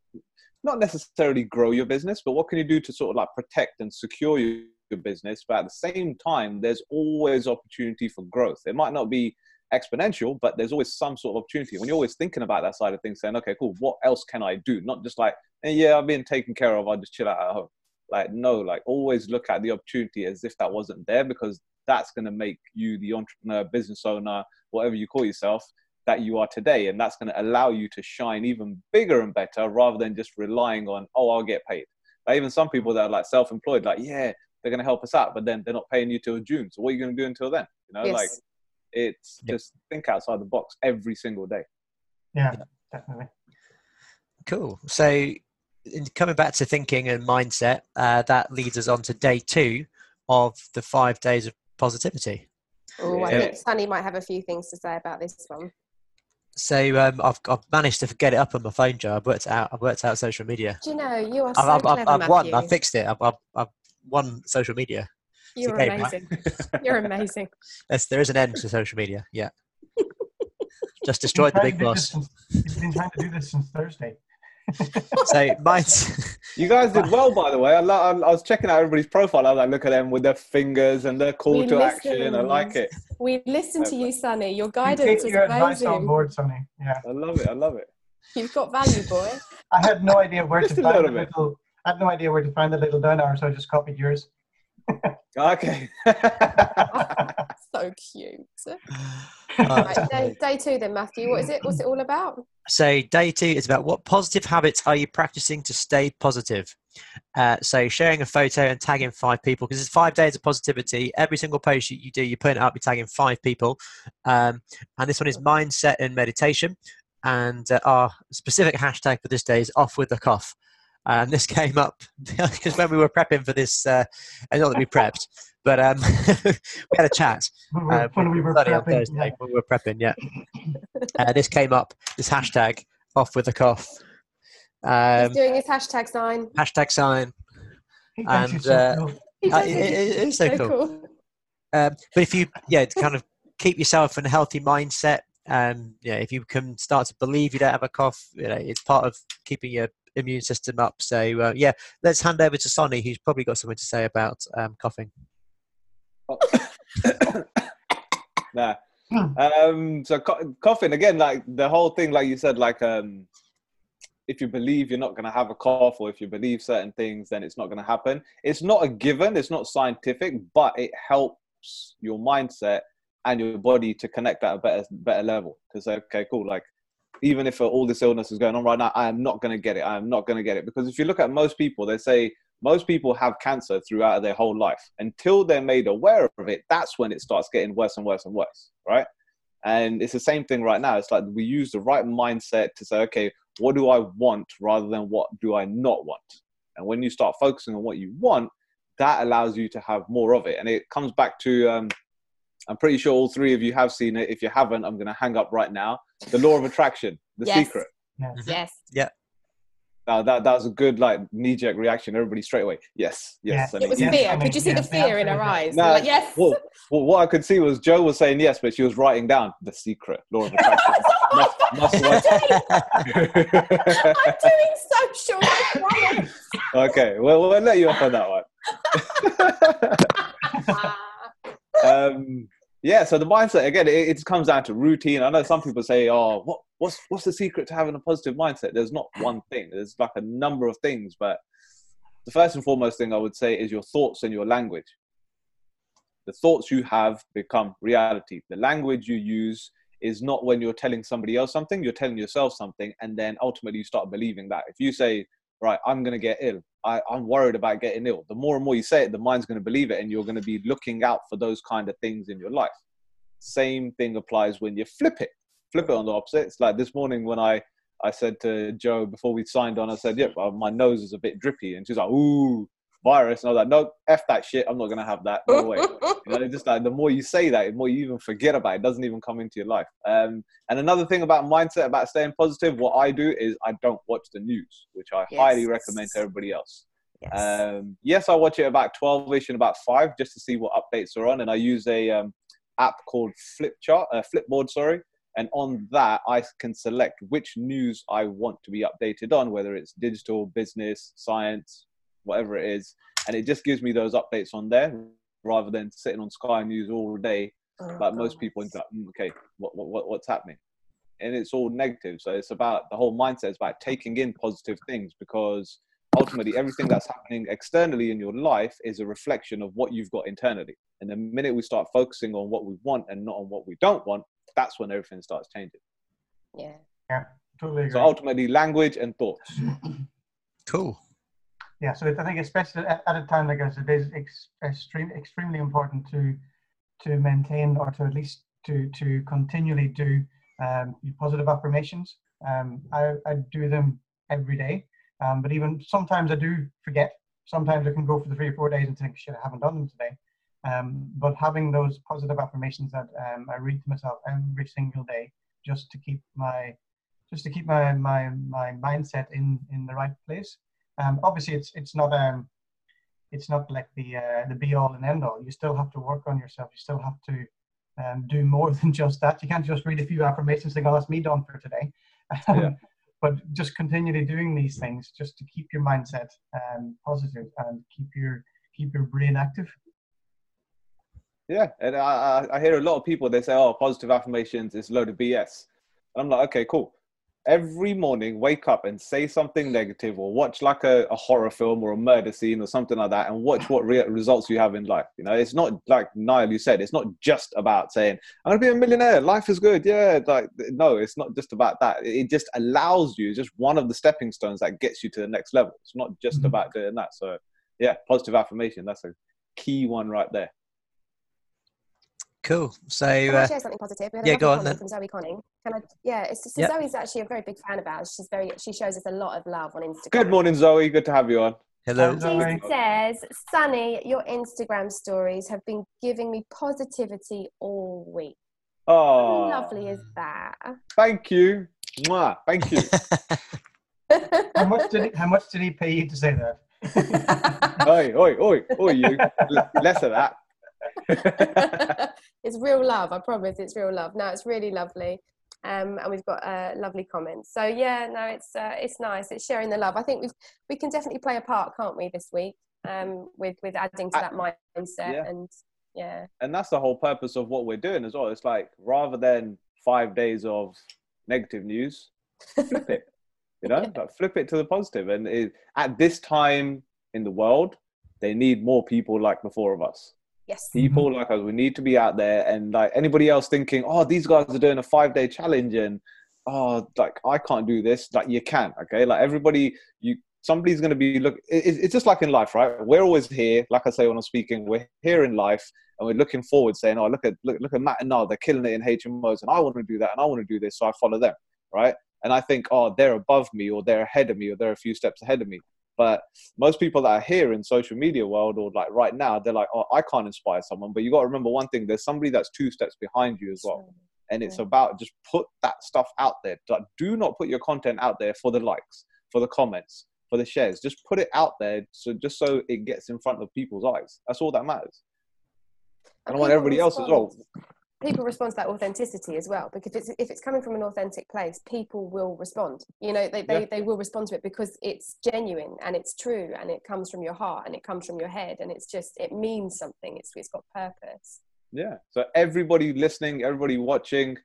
not necessarily grow your business, but what can you do to sort of like protect and secure your, your business? But at the same time, there's always opportunity for growth. It might not be exponential, but there's always some sort of opportunity. When you're always thinking about that side of things, saying, okay, cool, what else can I do? Not just like, hey, yeah, I've been taken care of, I'll just chill out at home. Like, no, like always look at the opportunity as if that wasn't there because that's going to make you the entrepreneur, business owner, whatever you call yourself, that you are today. And that's going to allow you to shine even bigger and better rather than just relying on, oh, I'll get paid. Like even some people that are like self employed, like, yeah, they're going to help us out, but then they're not paying you till June. So what are you going to do until then? You know, yes. like it's yep. just think outside the box every single day. Yeah, definitely. Cool. So coming back to thinking and mindset, uh, that leads us on to day two of the five days of positivity. Oh, I think Sunny might have a few things to say about this one. So um, I've, I've managed to get it up on my phone, Joe. I've worked out. I've worked out social media. Do you know you are so I've, clever, I've, I've won. I've fixed it. I've, I've, I've won social media. You're amazing. Right? You're amazing. Yes, there is an end to social media. Yeah. Just destroyed the big boss. Since, he's been trying to do this since Thursday. so mine's. You guys did well, by the way. I, I, I, was checking out everybody's profile. I was like, look at them with their fingers and their call we to action. I like it. We listen to you, Sunny. Your guidance you is amazing. on board, Sunny. Yeah, I love it. I love it. You've got value, boy. I had no idea where to find the little. I had no idea where to find the little down arrow, so I just copied yours. okay. So cute. right, day, day two, then, Matthew. What is it? What's it all about? So, day two is about what positive habits are you practicing to stay positive? Uh, so sharing a photo and tagging five people because it's five days of positivity. Every single post you, you do, you put it up, you're tagging five people. Um, and this one is mindset and meditation. And uh, our specific hashtag for this day is off with the cough. And this came up because when we were prepping for this, uh, not that we prepped, but um, we had a chat uh, when we were study on prepping, Thursday yeah. when we were prepping. Yeah, uh, this came up. This hashtag off with a cough. Um, He's doing his hashtag sign. hashtag sign. And, he's so uh, cool. Uh, it- think it- it's it is so cool. Um, but if you, yeah, to kind of keep yourself in a healthy mindset, um, yeah, if you can start to believe you don't have a cough, you know, it's part of keeping your immune system up. So, uh, yeah, let's hand over to Sunny, who's probably got something to say about um, coughing. nah. Hmm. Um, so co- coughing again, like the whole thing, like you said, like um, if you believe you're not going to have a cough, or if you believe certain things, then it's not going to happen. It's not a given. It's not scientific, but it helps your mindset and your body to connect at a better better level. Say, okay, cool, like even if all this illness is going on right now, I am not going to get it. I am not going to get it. Because if you look at most people, they say most people have cancer throughout their whole life. Until they're made aware of it that's when it starts getting worse and worse and worse right? And it's the same thing right now. It's like we use the right mindset to say okay what do i want rather than what do i not want? And when you start focusing on what you want that allows you to have more of it. And it comes back to um, i'm pretty sure all three of you have seen it. If you haven't i'm going to hang up right now the law of attraction the Yes. secret Yes. Yeah. Now that that was a good like knee-jerk reaction everybody straight away yes yes Yeah. and It was Yes, fear. I mean, Could you see the fear in her eyes? Nah, like, yes. Well, well, what I could see was Joe was saying yes, but she was writing down the secret law of attraction. must, must watch. I'm doing social science. okay, well, we'll let you off on that one. um, yeah, so the mindset again, it, it comes down to routine. I know some people say, "Oh, what, what's what's the secret to having a positive mindset?" There's not one thing. There's like a number of things, but the first and foremost thing I would say is your thoughts and your language. The thoughts you have become reality. The language you use is not when you're telling somebody else something, you're telling yourself something, and then ultimately you start believing that. If you say, right, I'm going to get ill, I, I'm worried about getting ill, the more and more you say it, the mind's going to believe it, and you're going to be looking out for those kind of things in your life. Same thing applies when you flip it. Flip it on the opposite. It's like this morning when I, I said to Joe before we signed on, I said, yep, uh, my nose is a bit drippy. And she's like, ooh, virus. And I was like, no, F that shit. I'm not going to have that. No way. You know, it's just like the more you say that, the more you even forget about it. It doesn't even come into your life. Um, and another thing about mindset, about staying positive, what I do is I don't watch the news, which I highly recommend to everybody else. yes. Um, yes, I watch it about 12ish and about 5 just to see what updates are on. And I use a um, app called Flipchart, uh, Flipboard, sorry. And on that, I can select which news I want to be updated on, whether it's digital, business, science, whatever it is. And it just gives me those updates on there rather than sitting on Sky News all day Oh, like most people and go, "Mm, okay, what, what, what, what's happening? And it's all negative. So it's about the whole mindset is about taking in positive things because ultimately everything that's happening externally in your life is a reflection of what you've got internally. And the minute we start focusing on what we want and not on what we don't want, that's when everything starts changing. Yeah. Yeah. Totally agree. So ultimately, language and thoughts. Cool. Yeah, so I think especially at, a time like this, it is ex, extreme, extremely important to to maintain or to at least to to continually do um, positive affirmations. Um, I, I do them every day, um, but even sometimes I do forget. Sometimes I can go for the three or four days and think, shit, I haven't done them today. Um, but having those positive affirmations that um, I read to myself every single day, just to keep my just to keep my my my mindset in in the right place. Um, obviously, it's it's not um it's not like the uh, the be all and end all. You still have to work on yourself. You still have to um, do more than just that. You can't just read a few affirmations and think, "Oh, that's me done for today." Yeah. but just continually doing these things just to keep your mindset um, positive and keep your keep your brain active. Yeah, and I, I hear a lot of people they say, "Oh, positive affirmations is a load of BS," and I'm like, okay, cool. Every morning wake up and say something negative or watch like a, a horror film or a murder scene or something like that and watch what re- results you have in life you know? It's not like niall you said it's not just about saying i'm gonna be a millionaire life is good yeah like no it's not just about that. It just allows you just one of the stepping stones that gets you to the next level. It's not just mm-hmm. about doing that so yeah positive affirmation that's a key one right there Cool. So Can I uh, share something positive? We had yeah, go on then. From Zoe Conning. Can I? Yeah, it's so yep. Zoe's actually a very big fan of ours. She's very. She shows us a lot of love on Instagram. Good morning, Zoe. Good to have you on. Hello. She says, Sunny, your Instagram stories have been giving me positivity all week. Oh, How lovely is that? Thank you. Mwah. Thank you. how much did he, how much did he pay you to say that? oi, oi, oi, oi, you. Less of that. it's real love. I promise. It's real love. No, it's really lovely. Um, and we've got uh, lovely comments. So yeah, no, it's uh, it's nice. It's sharing the love. I think we we can definitely play a part, can't we, this week? Um, with with adding to that mindset yeah. and yeah. And that's the whole purpose of what we're doing as well. It's like rather than five days of negative news, flip it. You know, yeah. like flip it to the positive. And it, at this time in the world, they need more people like the four of us. Yes. People mm-hmm. like us, we need to be out there and like anybody else thinking, oh, these guys are doing a five day challenge and oh, like I can't do this. Like you can, okay? Like everybody, you somebody's going to be look. It, it's just like in life, right? We're always here. Like I say when I'm speaking, we're here in life and we're looking forward, saying, oh, look at look, look at Matt and Niall, they're killing it in HMOs, and I want to do that, and I want to do this, so I follow them, right? And I think, oh, they're above me, or they're ahead of me, or they're a few steps ahead of me. But most people that are here in social media world or like right now, they're like, oh, I can't inspire someone. But you got to remember one thing: there's somebody that's two steps behind you as well. And it's about just put that stuff out there. Do not put your content out there for the likes, for the comments, for the shares. Just put it out there, so just so it gets in front of people's eyes. That's all that matters. And I want everybody else as well people respond to that authenticity as well because if it's if it's coming from an authentic place people will respond you know they, they, yeah. they will respond to it because it's genuine and it's true and it comes from your heart and it comes from your head and it's just it means something it's it's got purpose. Yeah. So everybody listening everybody watching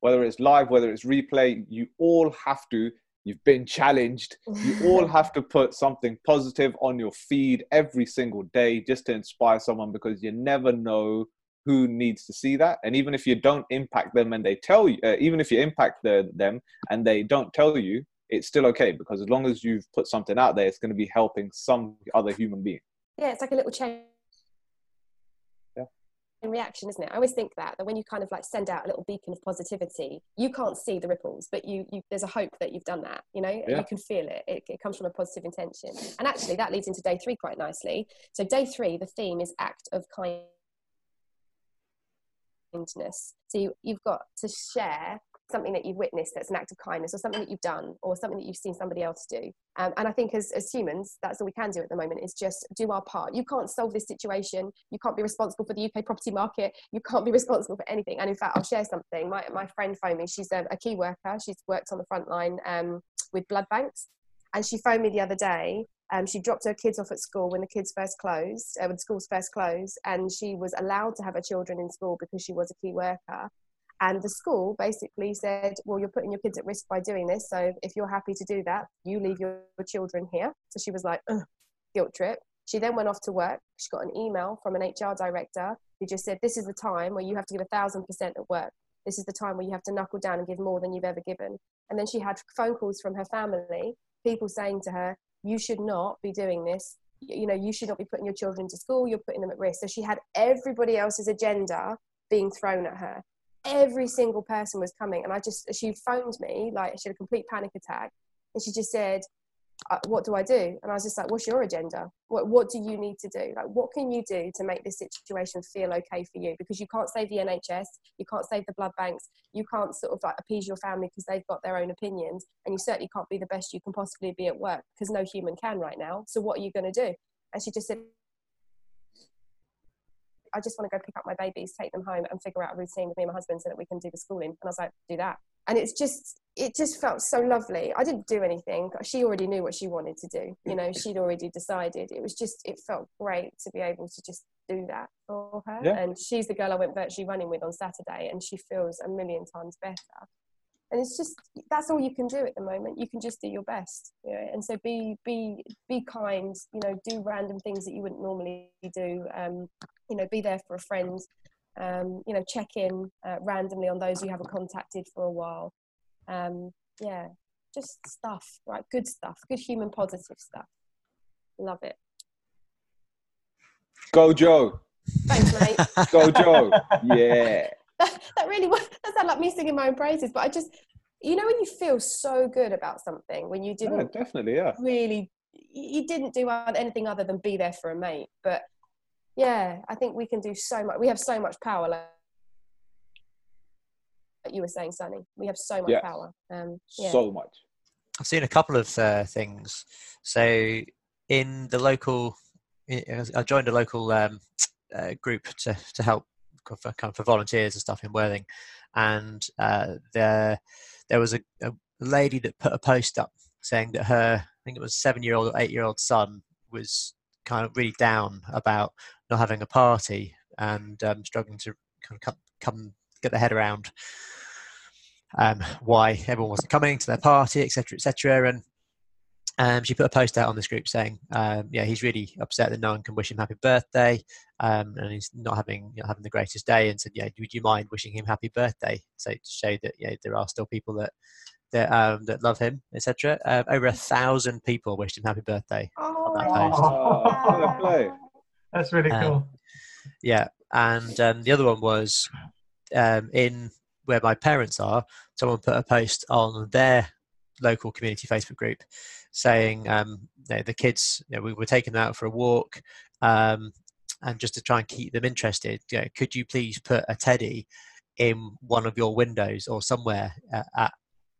whether it's live whether it's replay you all have to you've been challenged. You all have to put something positive on your feed every single day just to inspire someone because you never know who needs to see that. And even if you don't impact them and they tell you uh, even if you impact the, them and they don't tell you it's still okay because as long as you've put something out there it's going to be helping some other human being. Yeah it's like a little chain in reaction isn't it? I always think that that when you kind of like send out a little beacon of positivity you can't see the ripples but you, you there's a hope that you've done that you know? Yeah. you can feel it. it it comes from a positive intention. And actually that leads into day three quite nicely. So day three the theme is act of kindness kindness. So you, you've got to share something that you've witnessed that's an act of kindness or something that you've done or something that you've seen somebody else do. Um, and i think as, as humans that's all we can do at the moment is just do our part. You can't solve this situation. You can't be responsible for the uk property market. You can't be responsible for anything. And in fact i'll share something. My, my friend phoned me. She's a, a key worker. She's worked on the front line um, with blood banks. And she phoned me the other day um, she dropped her kids off at school when the kids first closed, uh, when schools first closed, and she was allowed to have her children in school because she was a key worker. And the school basically said, Well, you're putting your kids at risk by doing this. So if you're happy to do that, you leave your children here. So she was like, guilt trip. She then went off to work. She got an email from an HR director who just said, This is the time where you have to give a thousand percent at work. This is the time where you have to knuckle down and give more than you've ever given. And then she had phone calls from her family, people saying to her, you should not be doing this. You know you should not be putting your children to school. You're putting them at risk. So she had everybody else's agenda being thrown at her. Every single person was coming. And i just she phoned me like she had a complete panic attack. And she just said uh, what do I do? And I was just like, what's your agenda? What, what do you need to do? Like, what can you do to make this situation feel okay for you? Because you can't save the NHS, you can't save the blood banks, you can't sort of like appease your family because they've got their own opinions, and you certainly can't be the best you can possibly be at work because no human can right now. So what are you going to do? And she just said, I just want to go pick up my babies, take them home, and figure out a routine with me and my husband so that we can do the schooling. And I was like, do that. And it's just, it just felt so lovely. I didn't do anything. She already knew what she wanted to do. You know, she'd already decided. It was just, it felt great to be able to just do that for her. Yeah. And she's the girl I went virtually running with on Saturday, and she feels a million times better. and it's just that's all you can do at the moment you can just do your best you know and so be be be kind you know do random things that you wouldn't normally do um, you know be there for a friend um, you know check in uh, randomly on those you haven't contacted for a while um, yeah just stuff right good stuff good human positive stuff love it Go Joe. thanks mate Go Joe. Yeah. that, that really was that sounded like me singing my own praises but i just you know when you feel so good about something when you Yeah, didn't definitely. Yeah. really you didn't do anything other than be there for a mate but yeah i think we can do so much we have so much power like like you were saying sunny we have so much Yes. power um yeah So much. I've seen a couple of uh, things. So in the local, I I joined a local um, uh, group to to help for, kind of for volunteers and stuff in Worthing, and uh, there there was a, a lady that put a post up saying that her I think it was seven year old or eight year old son was kind of really down about not having a party and um, struggling to kind of come, come get their head around um, why everyone wasn't coming to their party, etc., etc. And um, she put a post out on this group saying, um, "Yeah, he's really upset that no one can wish him happy birthday, um, and he's not having not having the greatest day." And said, "Yeah, would you mind wishing him happy birthday?" So to show that yeah, there are still people that that um, that love him, etc. Um, over a thousand people wished him happy birthday. oh, that post. Oh, fair. That's really Um, cool. Yeah, and um, the other one was um, in where my parents are. Someone put a post on their local community Facebook group saying, um, you know, the kids, you know, we were taking them out for a walk, um, and just to try and keep them interested, you know, could you please put a teddy in one of your windows or somewhere uh, at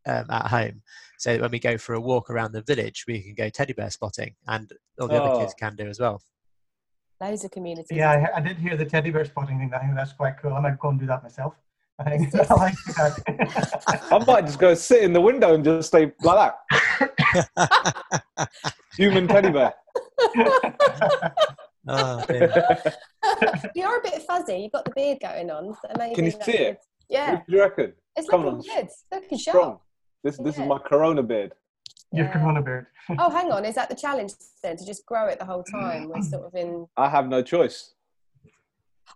um, at home, so that when we go for a walk around the village, we can go teddy bear spotting, and all the other kids Oh. can do as well. loads of community. Yeah, I, I did hear the teddy bear spotting thing. I think that's quite cool. I might go and do that myself. I think I like that. I might just go sit in the window and just stay like that. Human teddy bear. Oh, dear. you are a bit fuzzy you've got the beard going on so maybe Can you see it? yeah What do you reckon? it's Come looking on. good it's looking Strong. sharp This this Yeah. is my Corona beard. Your Yeah. corona beard. oh hang on is that the challenge then to just grow it the whole time we're sort of in I have no choice.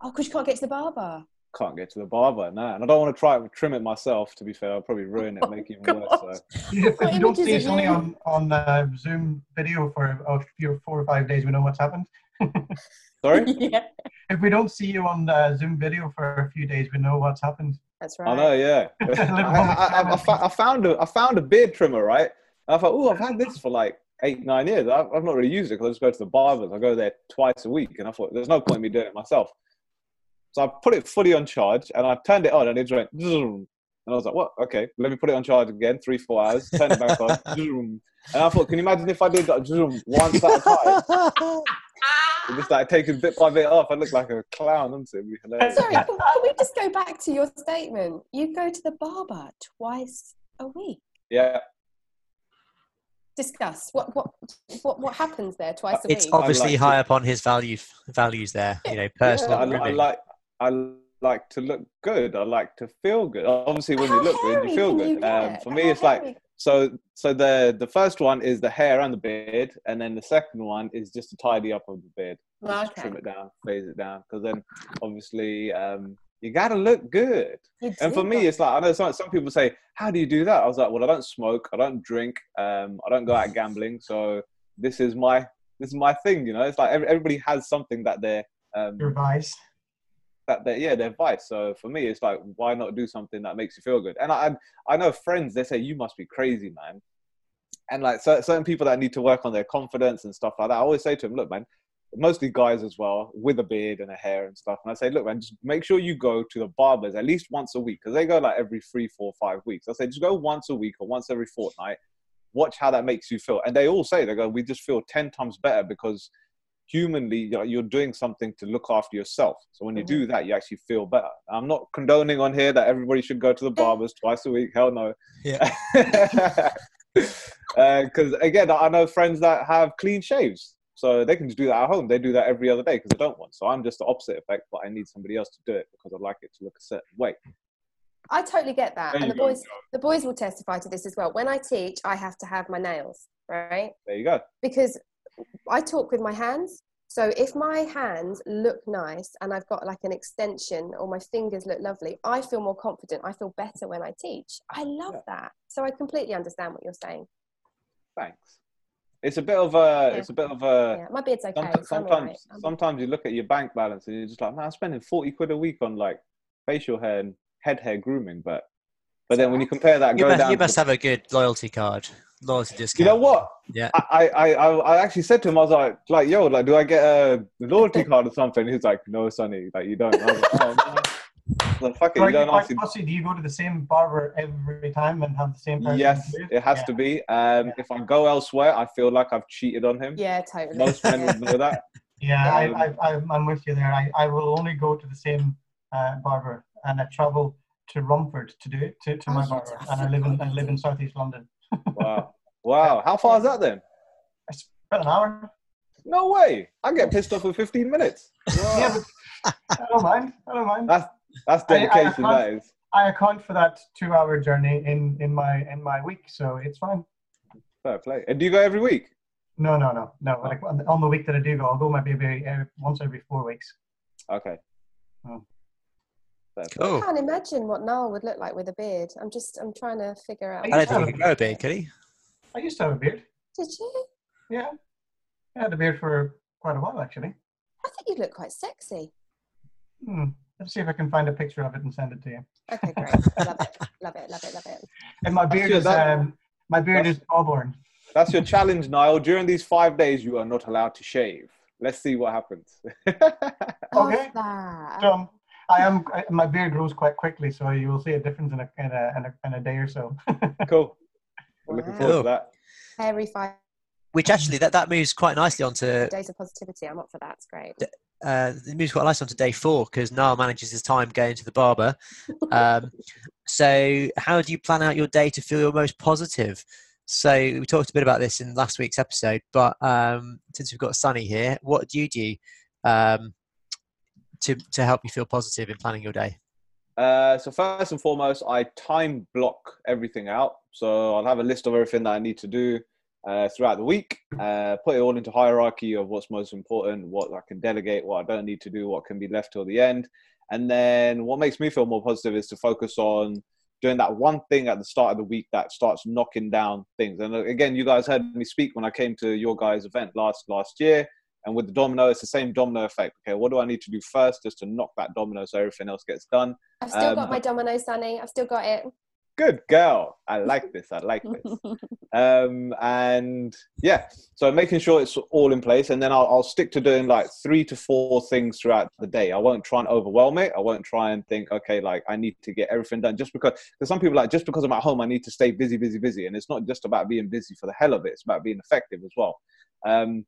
oh because you can't get to the barber Can't get to the barber now, and I don't want to try to trim it myself. To be fair, I'll probably ruin it, make it even worse. So. If, got if you don't see of us only on on uh, Zoom video for a few four or five days, we know what's happened. Sorry. yeah If we don't see you on uh, Zoom video for a few days, we know what's happened. That's right I know, yeah. I, I, I, I, found a I found a beard trimmer, right? And I thought, oh, I've had this for like eight nine years. I've, I've not really used it because I just go to the barbers. I go there twice a week, and I thought there's no point in me doing it myself. So I put it fully on charge, and I turned it on, and it just went. Zoom. And I was like, what? Okay, let me put it on charge again, three, four hours, turn it back on. zoom. And I thought, can you imagine if I did that zoom once at a time? And just like taking bit by bit off. I look like a clown, wouldn't it? Hilarious. sorry can, can we just go back to your statement you go to the barber twice a week Yeah. discuss what what what, what happens there twice a it's week It's obviously like high to- up on his value values there. You know, Yeah, personal I, I like I like to look good. I like to feel good. Obviously, when How you look good, you feel good. you um, for me, How it's like hairy- so. So the the first one is the hair and the beard, and then the second one is just to tidy up of the beard, just okay. trim it down, phase it down, because then obviously um, you gotta look good. You And for me, it's like I know some some people say, "How do you do that?" I was like, "Well, I don't smoke, I don't drink, um, I don't go out gambling, so this is my this is my thing." You know, it's like every, everybody has something that they're um, Your advice. That they're, yeah their vice. So for me, it's like why not do something that makes you feel good? And I I know friends they say you must be crazy, man. And like cer- certain people that need to work on their confidence and stuff like that, I always say to them, look, man, mostly guys as well with a beard and a hair and stuff. And I say, look, man, just make sure you go to the barbers at least once a week because they go like every three, four, five weeks. I say just go once a week or once every fortnight. Watch how that makes you feel. And they all say they go, we just feel ten times better because humanly you know, you're doing something to look after yourself. So when you do mm-hmm. that, you actually feel better. I'm not condoning on here that everybody should go to the barbers twice a week. Hell no. Yeah. Uh, because again, I know friends that have clean shaves, so they can just do that at home. They do that every other day because they don't want. So I'm just the opposite effect, but I need somebody else to do it because I like it to look a certain way. I totally get that, There and the go, boys, Joe. the boys will testify to this as well. When I teach, I have to have my nails right There you go. because I talk with my hands. So if my hands look nice and I've got like an extension or my fingers look lovely, I feel more confident. I feel better when I teach. I love that. So I completely understand what you're saying. Thanks. It's a bit of a. Yeah. It's a bit of a. Yeah, my beard's okay. Sometimes, so I'm all sometimes, right. Sometimes you look at your bank balance and you're just like, man, I'm spending forty quid a week on like facial hair and head hair grooming, but but then when you compare that, You go must, down. you to must have a good loyalty card, loyalty discount. you know what? Yeah. I, I, I, I actually said to him, I was like, like, yo, like, do I get a loyalty card or something? He's like, no, Sunny, like, you don't. I was like, oh, man. I like, fuck it, you you don't quite ask. fussy? Do you go to the same barber every time and have the same person? Yes, do it has Yeah. to be. Um, Yeah. If I go elsewhere, I feel like I've cheated on him. Yeah, totally. Most men Yeah. would know that. Yeah, Um, I, I, I, I'm with you there. I, I will only go to the same uh, barber, and I travel to Romford to do it to, to Oh, my barber, and I live in I live in southeast London. Wow. Wow. How far is that then? It's about an hour. No way. I get pissed off in 15 minutes. Yeah, but I don't mind. I don't mind. That's that's I- I dedication. that is. I account for that two-hour journey in in my in my week, so it's fine. Fair play. And do you go every week? No, no, no, no. Like on the- on the week that I do go, I'll go maybe every, every once every four weeks. Okay. Oh. Fair play. I can't imagine what Niall would look like with a beard. I'm just, I'm trying to figure out. I I don't think he can grow a beard, could he? I used to have a beard. Did you? Yeah, I had a beard for quite a while actually. I think you look quite sexy. Hmm. Let's see if I can find a picture of it and send it to you. Okay, great. love it, love it, love it, love it. And my That's beard your- is that- um, my beard that's- is Auburn. That's your challenge, Niall. During these five days, you are not allowed to shave. Let's see what happens. Love Okay. that. So I am. I, my beard grows quite quickly, so you will see a difference in a in a in a, in a day or so. cool. We're looking forward Cool. to that. Hairy five Which actually, that, that moves quite nicely onto days of positivity. I'm up for that. It's great. uh, it moves quite nicely onto day four because Niall manages his time going to the barber. Um, so, how do you plan out your day to feel your most positive? So, we talked a bit about this in last week's episode, but um, since we've got Sunny here, what do you do um, to to help you feel positive in planning your day? Uh, so first and foremost, I time block everything out. So I'll have a list of everything that I need to do uh, throughout the week. Uh, put it all into hierarchy of what's most important, what I can delegate, what I don't need to do, what can be left till the end. And then what makes me feel more positive is to focus on doing that one thing at the start of the week that starts knocking down things. And uh, again, you guys heard me speak when I came to your guys' event last last year. And with the domino, it's the same domino effect. Okay, what do I need to do first just to knock that domino so everything else gets done? I've still Um, got my domino, Sunny. I've still got it. Good girl. I like this. I like this. Um, and yeah, so making sure it's all in place, and then I'll, I'll stick to doing like three to four things throughout the day. I won't try and overwhelm it. I won't try and think, okay, like I need to get everything done just because. Because some people like just because I'm at home, I need to stay busy, busy, busy, and it's not just about being busy for the hell of it. It's about being effective as well. Um,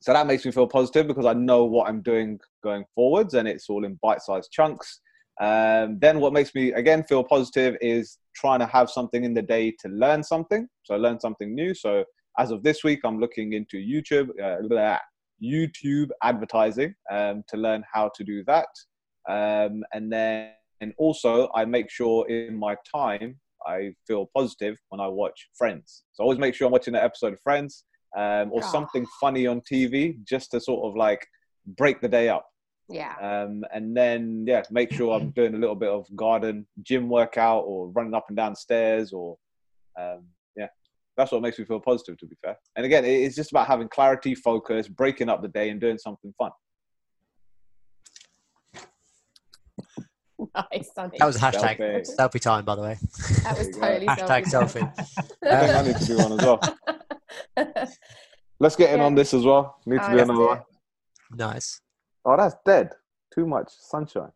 so that makes me feel positive because I know what I'm doing going forwards, and it's all in bite-sized chunks. Um, then what makes me again feel positive is trying to have something in the day to learn something. So I learn something new. So as of this week, I'm looking into YouTube, uh, YouTube advertising um, to learn how to do that. Um, and then and also I make sure in my time I feel positive when I watch Friends. So I always make sure I'm watching an episode of Friends um, or Ah. something funny on TV just to sort of like break the day up. Yeah. Um, and then, yeah, make sure I'm doing a little bit of garden gym workout or running up and down stairs or, um, yeah, that's what makes me feel positive, to be fair. And again, it's just about having clarity, focus, breaking up the day and doing something fun. Nice, That was a hashtag Selfie. selfie time, by the way. That was There you go. totally Hashtag selfie. selfie. I think I need to do one as well. Let's get in Yeah. on this as well. Need to Oh, do another one. Nice. Oh, that's dead. Too much sunshine.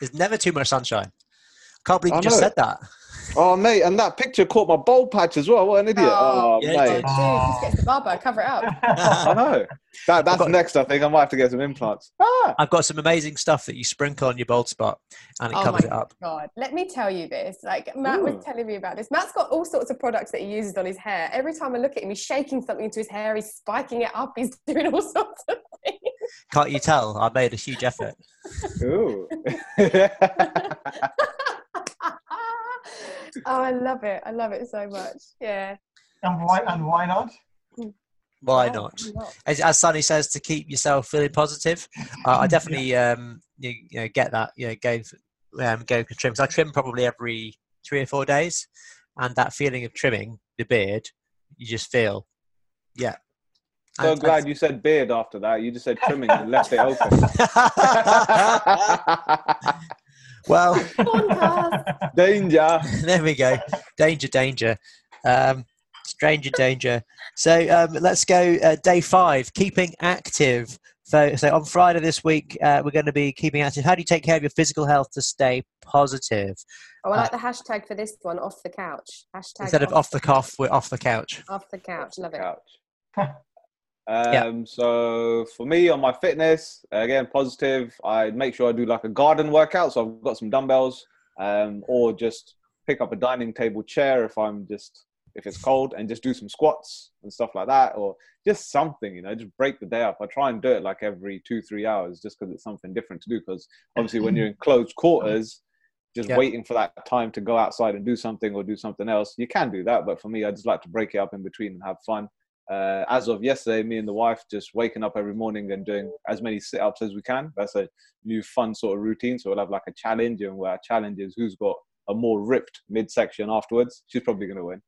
There's never too much sunshine. Can't believe I you just know. said that. Oh, mate, and that picture caught my bowl patch as well. What an idiot. Oh, Oh, yeah, it mate. did. Dude, just get to the barber, cover it up. I know. That, that's got- next, I think. I might have to get some implants. Ah! I've got some amazing stuff that you sprinkle on your bald spot and it Oh covers my it up. God, let me tell you this. Like Matt Ooh. was telling me about this. Matt's got all sorts of products that he uses on his hair. Every time I look at him, he's shaking something into his hair. He's spiking it up. He's doing all sorts of things. Can't you tell? I made a huge effort. Ooh. Oh, I love it. I love it so much. Yeah. And why? And why not? Why not? As, as Sunny says, to keep yourself feeling positive. Uh, I definitely, um, you, you know, get that. You know, go for, um, go for trims. I trim probably every three or four days, and that feeling of trimming the beard, you just feel, yeah. So And- glad you said beard after that. You just said trimming and left it open. well, Danger. there we go. Danger, danger. Um, stranger danger. So um, let's go uh, day five, keeping active. So, so on Friday this week, uh, we're going to be keeping active. How do you take care of your physical health to stay positive? Oh, I like the hashtag for this one, off the couch. Hashtag Instead of off the cuff, we're off the couch. Off the couch. Love it. Couch. Um, Yeah. So for me, on my fitness, again, positive. I make sure I do like a garden workout. So I've got some dumbbells, um, or just pick up a dining table chair if I'm just if it's cold, and just do some squats and stuff like that, or just something. You know, just break the day up. I try and do it like every two three hours, just because it's something different to do. Because obviously, when you're in closed quarters. Just Yeah. waiting for that time to go outside and do something or do something else. You can do that, but for me, I just like to break it up in between and have fun uh, as of yesterday, me and the wife just waking up every morning and doing as many sit ups as we can. That's a new fun sort of routine. So we'll have like a challenge, and where our challenge is who's got a more ripped midsection afterwards. She's probably going to win.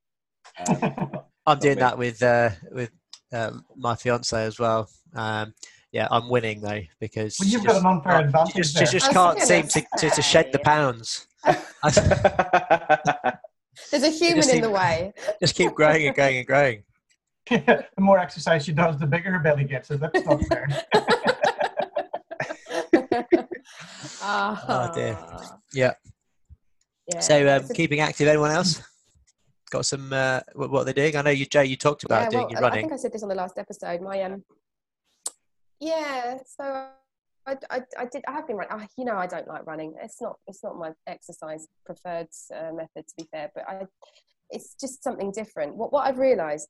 Um, I'm doing me. that with uh, with um, my fiance as well. Um, yeah, I'm winning though because Well, she you've got just, an unfair she advantage just, she just I can't seem gonna to, to, to shed the pounds. There's a human just in the way. just keep growing and growing and growing. the more exercise she does, the bigger her belly gets. So that's not fair. Oh, dear. Ah. Yeah. Yeah. So um, keeping active. Anyone else got some? Uh, what, what they're doing? I know you, Jay. You talked about yeah, doing well, your I- I think I said this on the last episode. My um, yeah. So I, I, I did. I have been running. I, you know, I don't like running. It's not. It's not my exercise preferred uh, method, to be fair. But I, it's just something different. What what I've realised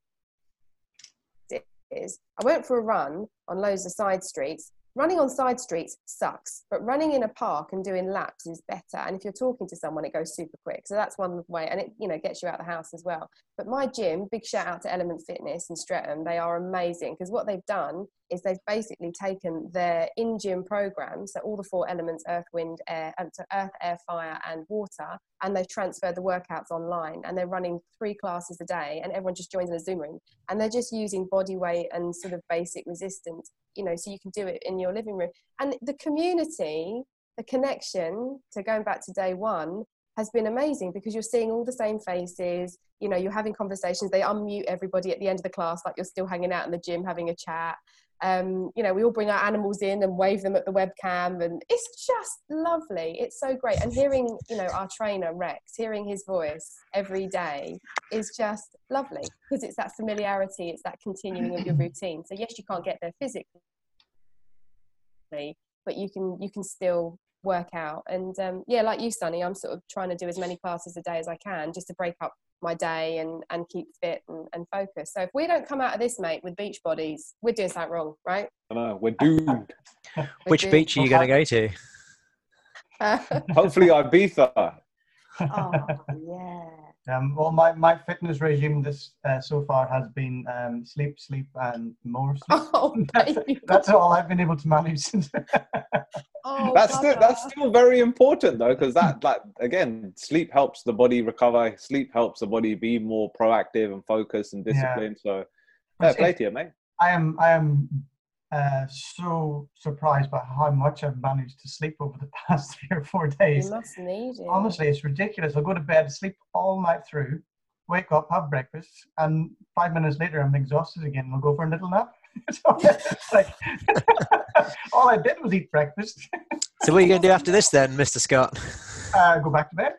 is I went for a run on loads of side streets. Running on side streets sucks, but running in a park and doing laps is better. And if you're talking to someone, it goes super quick. So that's one way, and it you know gets you out of the house as well. But my gym, big shout out to Element Fitness and Streatham, they are amazing because what they've done is they've basically taken their in-gym program, so all the four elements, earth, wind, air, um, so earth, air, fire, and water, and they've transferred the workouts online. And they're running three classes a day, and everyone just joins in a Zoom room, and they're just using body weight and sort of basic resistance, you know, so you can do it in your living room. And the community, the connection, to going back to day one, has been amazing because you're seeing all the same faces you know you're having conversations they unmute everybody at the end of the class like you're still hanging out in the gym having a chat um, you know we all bring our animals in and wave them at the webcam and it's just lovely. It's so great. And hearing you know our trainer rex hearing his voice every day is just lovely because it's that familiarity it's that continuing of your routine. So yes you can't get there physically but you can you can still work out. And um, yeah like you sunny i'm sort of trying to do as many classes a day as i can just to break up my day and and keep fit and, and focus so if we don't come out of this mate with beach bodies we're doing something wrong right I know we're doomed. We're Which doomed. beach are you going to go to? Hopefully, Ibiza. oh yeah Um, well, my, my fitness regime this uh, so far has been um, sleep, sleep, and more sleep. oh baby That's all I've been able to manage since. oh, That's still that's still very important though, because that like again, sleep helps the body recover. Sleep helps the body be more proactive and focused and Yeah. disciplined. So, fair It's- play to you, mate. I am I am uh, so surprised by how much I've managed to sleep over the past three or four days. you must need it Honestly, it's ridiculous. I'll go to bed, sleep all night through, wake up, have breakfast, and five minutes later I'm exhausted again. I'll go for a little nap. so it's like all I did was eat breakfast, So what are you going to do after this then, Mr. Scott? uh, go back to bed.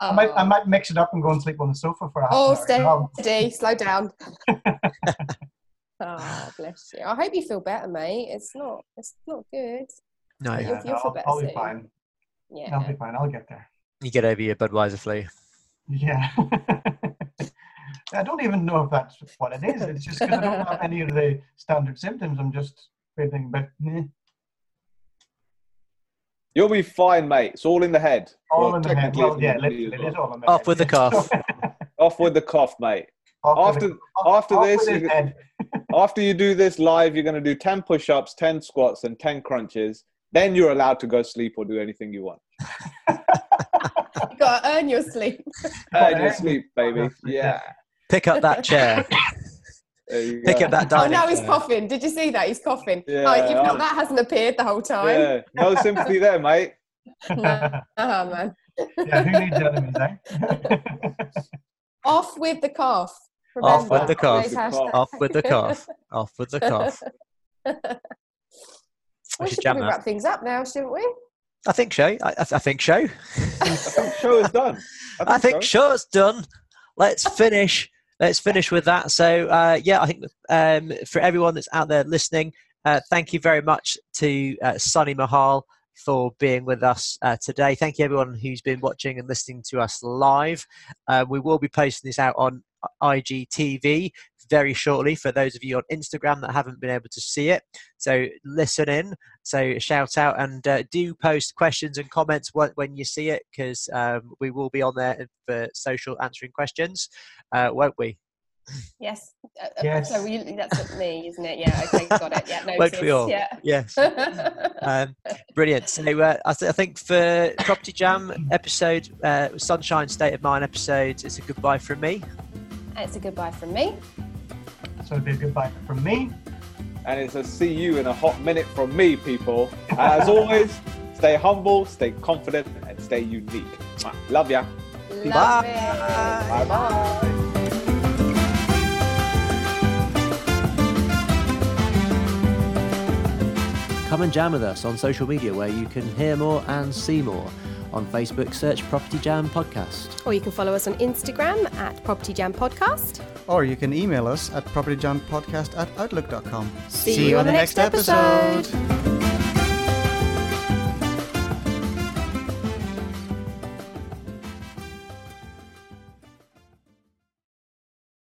I might I Oh. might mix it up and go and sleep on the sofa for a half Oh, an hour. as well. slow down. Oh, bless you. I hope you feel better, mate. It's not, it's not good. No, You'll- Yeah, you'll feel I'll, I'll be soon. fine. Yeah. I'll be fine. I'll get there. you get over your Budweiser flu. Yeah. I don't even know if that's what it is. It's just because I don't have any of the standard symptoms. I'm just feeling a bit. meh. You'll be fine, mate. It's all in the head. All Well, in the head. Well, yeah, in the body literally, it is all in the Off head. with the cough. Off with the cough, mate. Off with After the- after this, you- after you do this live, you're going to do 10 push-ups, 10 squats, and 10 crunches. Then you're allowed to go sleep or do anything you want. you got to earn your sleep. And yeah. you sleep, baby. Yeah. Pick up that chair. Pick go. up that Oh, dining now he's coughing. Did you see that? He's coughing. Yeah, oh, even though I- that hasn't appeared the whole time. Yeah. No sympathy there, mate. No. Oh, man. yeah, who needs enemies, eh? Off with the cough. Off with the cough. Off with the cough. Off with the cough. we We should should probably wrap things up now, shouldn't we? I think so. I, I, I think so. I think show is done. I think so. show's done. Let's finish. Let's finish with that. So uh, yeah, I think um, for everyone that's out there listening, uh, thank you very much to uh, Sunny Mahal for being with us uh, today. Thank you everyone who's been watching and listening to us live. Uh, we will be posting this out on IGTV very shortly for those of you on Instagram that haven't been able to see it. So listen in. So shout out and uh, do post questions and comments when, when you see it because um, we will be on there for social answering questions, uh, won't we? Yes. Uh, uh, Yes. So we, that's me, isn't it? Yeah. Okay. Got it. Yeah. Won't we Notice. all? Yeah. Yes. Um, brilliant. So uh, I, th- I think for Property Jam episode, uh, Sunshine State of Mind episode, it's a goodbye from me. It's a goodbye from me. so it'd be a goodbye from me. And it's a see you in a hot minute from me, people. As always, stay humble, stay confident, and stay unique. Love ya. Love Bye. Bye bye. Come and jam with us on social media where you can hear more and see more. On Facebook, search Property Jam Podcast. Or you can follow us on Instagram at Property Jam Podcast. Or you can email us at propertyjampodcast at outlook.com. See you on the next episode.